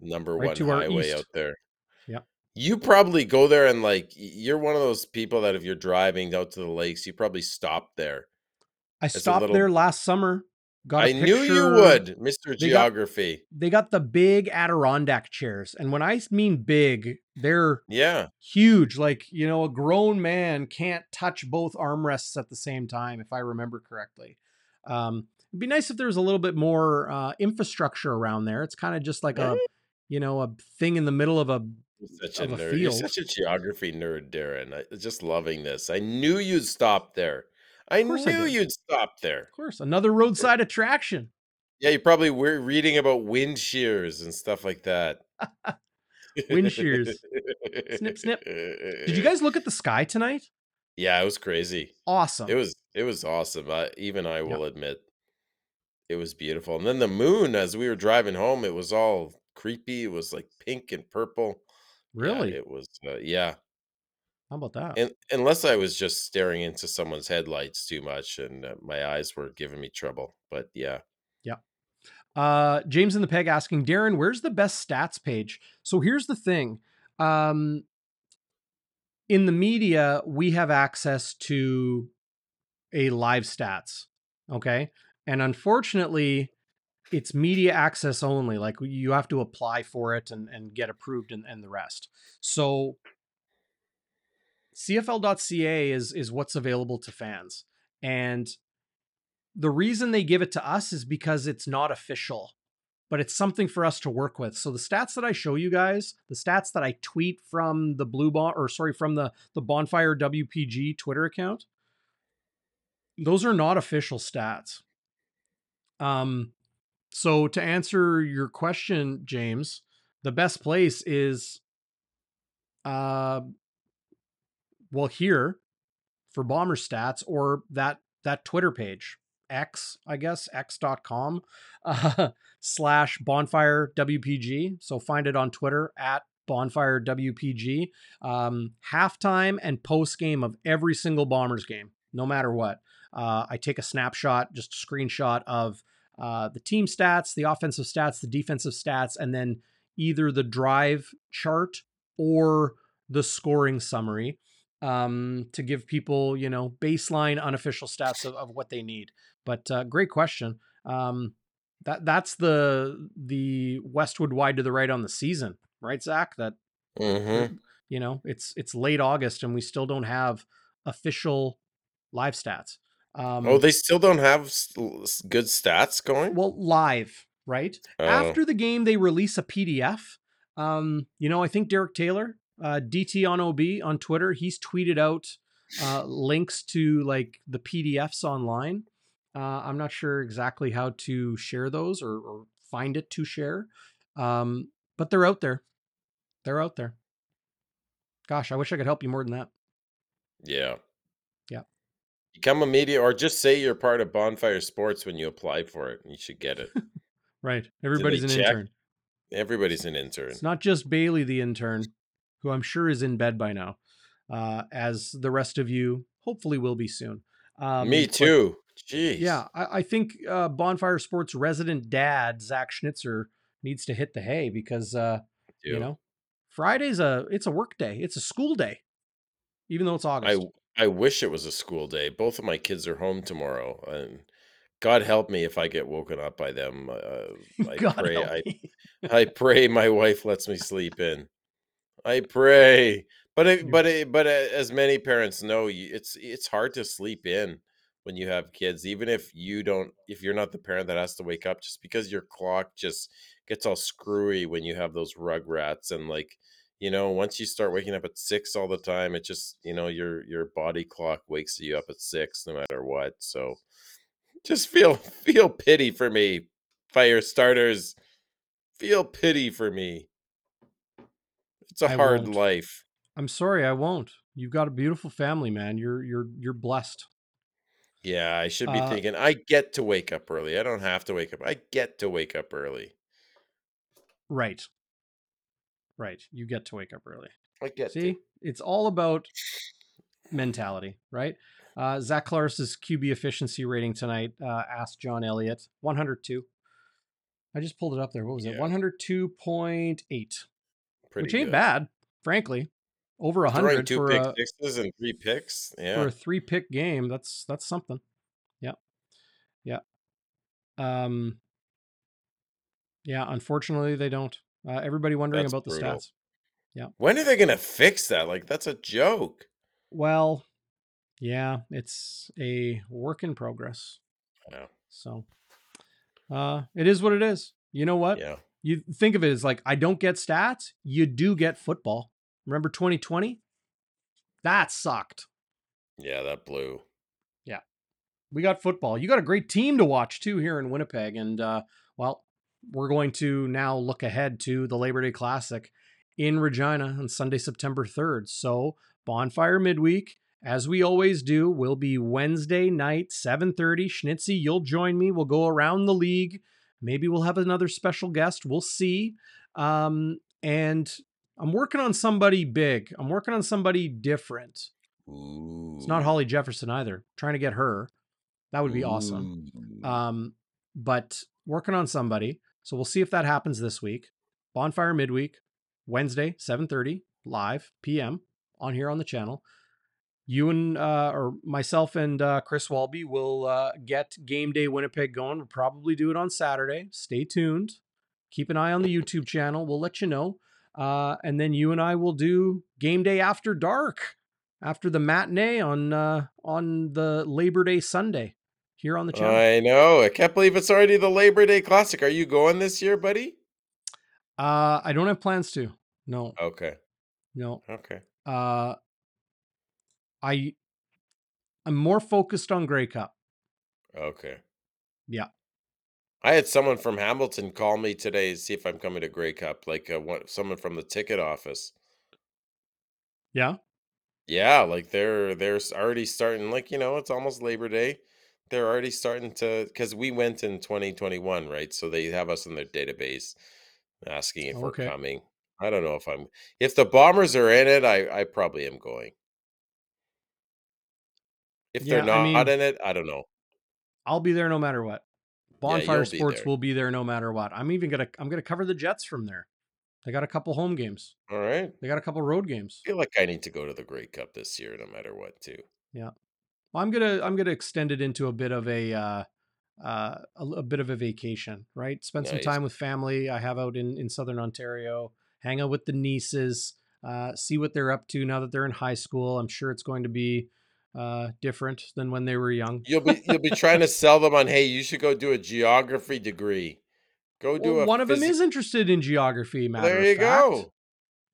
number Right one highway out there. Yeah. You probably go there and like you're one of those people that if you're driving out to the lakes, you probably stop there. I stopped little- there last summer. Got I knew you would, Mr. They got- Geography. They got the big Adirondack chairs, and when I mean big, they're Yeah. huge. Like you know, a grown man can't touch both armrests at the same time, if I remember correctly. Um, it'd be nice if there was a little bit more uh, infrastructure around there. It's kind of just like a, you know, a thing in the middle of a. You're such a of a nerd. You're field. such a geography nerd, Darrin. I just loving this. I knew you'd stop there. I course I knew you'd stop there. Of course, another roadside attraction. Yeah, you probably were reading about wind shears and stuff like that. Wind shears. Snip, snip. Did you guys look at the sky tonight? Yeah, it was crazy. Awesome. It was it was awesome. I, even I will admit, it was beautiful. And then the moon, as we were driving home, it was all creepy. It was like pink and purple. Yeah, really? it was. Uh, yeah, How about that? and unless I was just staring into someone's headlights too much, and uh, my eyes were giving me trouble. But yeah, Yeah. Uh, James in the Peg asking, Darrin, where's the best stats page? So here's the thing. Um, in the media, we have access to a live stats. Okay. And unfortunately, it's media access only. Like you have to apply for it and, and get approved and, and the rest. So CFL.ca is is what's available to fans. And the reason they give it to us is because it's not official, but it's something for us to work with. So the stats that I show you guys, the stats that I tweet from the Blue Bon or sorry, from the the Bonfire WPG Twitter account, those are not official stats. Um, so to answer your question, James, the best place is, uh, well, here for bomber stats or that that Twitter page, X, I guess, x.com uh, slash bonfire WPG. So find it on Twitter at bonfire WPG. Um, halftime and post game of every single Bombers game, no matter what. Uh, I take a snapshot, just a screenshot of uh, the team stats, the offensive stats, the defensive stats, and then either the drive chart or the scoring summary um, to give people, you know, baseline unofficial stats of, of what they need. But uh, great question. Um, that that's the the Westwood wide to the right on the season, right, Zach? That Mm-hmm. you know it's it's late August and we still don't have official live stats. Um, Oh, they still don't have s- l- s- good stats going. well live right Oh. after the game they release a pdf um you know i think derek taylor uh dt on ob on twitter he's tweeted out uh links to like the pdfs online uh i'm not sure exactly how to share those or, or find it to share um but they're out there they're out there gosh i wish i could help you more than that Yeah. Yeah. Become a media or just say you're part of Bonfire Sports when you apply for it. You should get it. right everybody's an check? intern Everybody's an intern. It's not just Bailey, the intern, who I'm sure is in bed by now, uh, as the rest of you hopefully will be soon. Um, Me but too. Jeez. yeah, I, I think uh, Bonfire Sports resident dad Zach Schnitzer needs to hit the hay because uh, you know Friday's a it's a work day, it's a school day, even though it's August. I I wish it was a school day. Both of my kids are home tomorrow, and God help me if I get woken up by them. Uh, I God pray. help I me. I pray my wife lets me sleep in. I pray, but it, but it, but uh, as many parents know, you- it's it's hard to sleep in when you have kids, even if you don't, if you're not the parent that has to wake up, just because your clock just gets all screwy when you have those rug rats and like, you know, once you start waking up at six all the time, it just you know your your body clock wakes you up at six no matter what. So just feel feel pity for me, fire starters. Feel pity for me. It's a I hard won't. life. I'm sorry, I won't. You've got a beautiful family, man. You're you're you're blessed. Yeah, I should be Uh, thinking I get to wake up early. I don't have to wake up. I get to wake up early. Right. Right. You get to wake up early. I get See, it's all about mentality, right? Uh, Zach Collaros's QB efficiency rating tonight uh, asked John Elliott 102. I just pulled it up there. What was it? Yeah. 102.8, to. Pretty which ain't good. bad, frankly. Over a 100 two for pick a, sixes and three picks. for a three pick game. That's that's something. Yeah, yeah. Um, yeah. Unfortunately, they don't. Uh, everybody wondering That's about the stats. Yeah. When are they gonna fix that? Like that's a joke. Well, yeah, it's a work in progress. Yeah. So uh it is what it is. You know what? Yeah. You think of it as like I don't get stats, you do get football. Remember 2020? That sucked. Yeah, that blew. Yeah. We got football. You got a great team to watch too here in Winnipeg and uh well, we're going to now look ahead to the Labor Day Classic in Regina on Sunday, September 3rd. So, Bonfire midweek, as we always do, will be Wednesday night, 7:30. Schnitzy, you'll join me. We'll go around the league. Maybe we'll have another special guest. We'll see. Um, and I'm working on somebody big. I'm working on somebody different. Ooh. It's not Holly Jefferson either. trying to get her. That would be awesome. Um, but working on somebody. So we'll see if that happens this week. Bonfire midweek, Wednesday, 7:30, live PM on here on the channel. You and uh, or myself and uh, Chris Walby will uh, get Game Day Winnipeg going. We'll probably do it on Saturday. Stay tuned. Keep an eye on the YouTube channel. We'll let you know. Uh, and then you and I will do Game Day after dark, after the matinee on uh, on the Labor Day Sunday here on the channel. I know. I can't believe it's already the Labor Day Classic. Are you going this year, buddy? Uh, I don't have plans to. No, Okay. no. Okay. Uh, I I'm more focused on Grey Cup. Okay. Yeah. I had someone from Hamilton call me today to see if I'm coming to Grey Cup, like uh, one, someone from the ticket office. Yeah. Yeah, like they're they're already starting. Like you know, it's almost Labor Day. They're already starting to because we went in 2021, right? So they have us in their database asking if we're coming. I don't know if I'm if the Bombers are in it. I I probably am going. If they're Yeah, I not mean, in it, I don't know. I'll be there no matter what. Bonfire be Sports will be there no matter what. I'm even gonna I'm gonna cover the Jets from there. They got a couple home games. All right. They got a couple road games. I feel like I need to go to the Grey Cup this year, no matter what, too. Yeah. Well, I'm gonna I'm gonna extend it into a bit of a uh, uh, a, a bit of a vacation, right? Spend some time with family. I have out in in Southern Ontario. Hang out with the nieces. Uh, see what they're up to now that they're in high school. I'm sure it's going to be uh, different than when they were young. You'll be you'll be trying to sell them on, hey, you should go do a geography degree. Go do Well, a one of them is interested in geography. Matter There you go.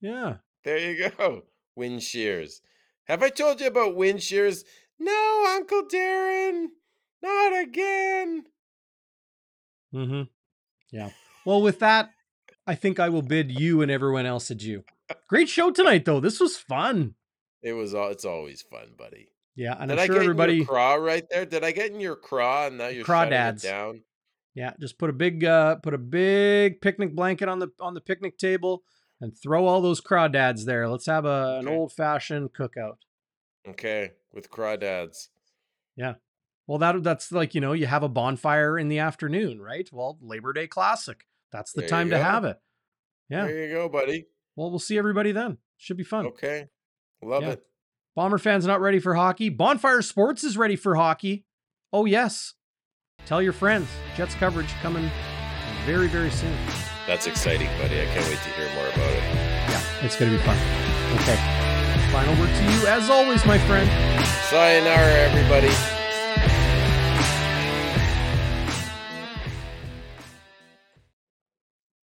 Yeah. There you go. Wind shears. Have I told you about wind shears? No, Uncle Darren. Not again. Mm-hmm. Yeah. Well, with that, I think I will bid you and everyone else adieu. Great show tonight, though. This was fun. It was all it's always fun, buddy. Yeah, and Did I'm I sure get in everybody. your craw right there? Did I get in your craw and now you're Crawdads. it down? Yeah, just put a big uh put a big picnic blanket on the on the picnic table and throw all those crawdads there. Let's have a, an Okay. old fashioned cookout. Okay, with crawdads. Yeah. Well, that that's like you know you have a bonfire in the afternoon, right? Well, Labor Day Classic. That's the There time to have it. Yeah. There you go, buddy. Well, we'll see everybody then. Should be fun. Okay. Love Yeah. it. Bomber fans not ready for hockey. Bonfire Sports is ready for hockey. Oh yes. Tell your friends. Jets coverage coming very very soon. That's exciting, buddy. I can't wait to hear more about it. Yeah, it's going to be fun. Okay. Final word to you, as always, my friend. Sayonara, everybody.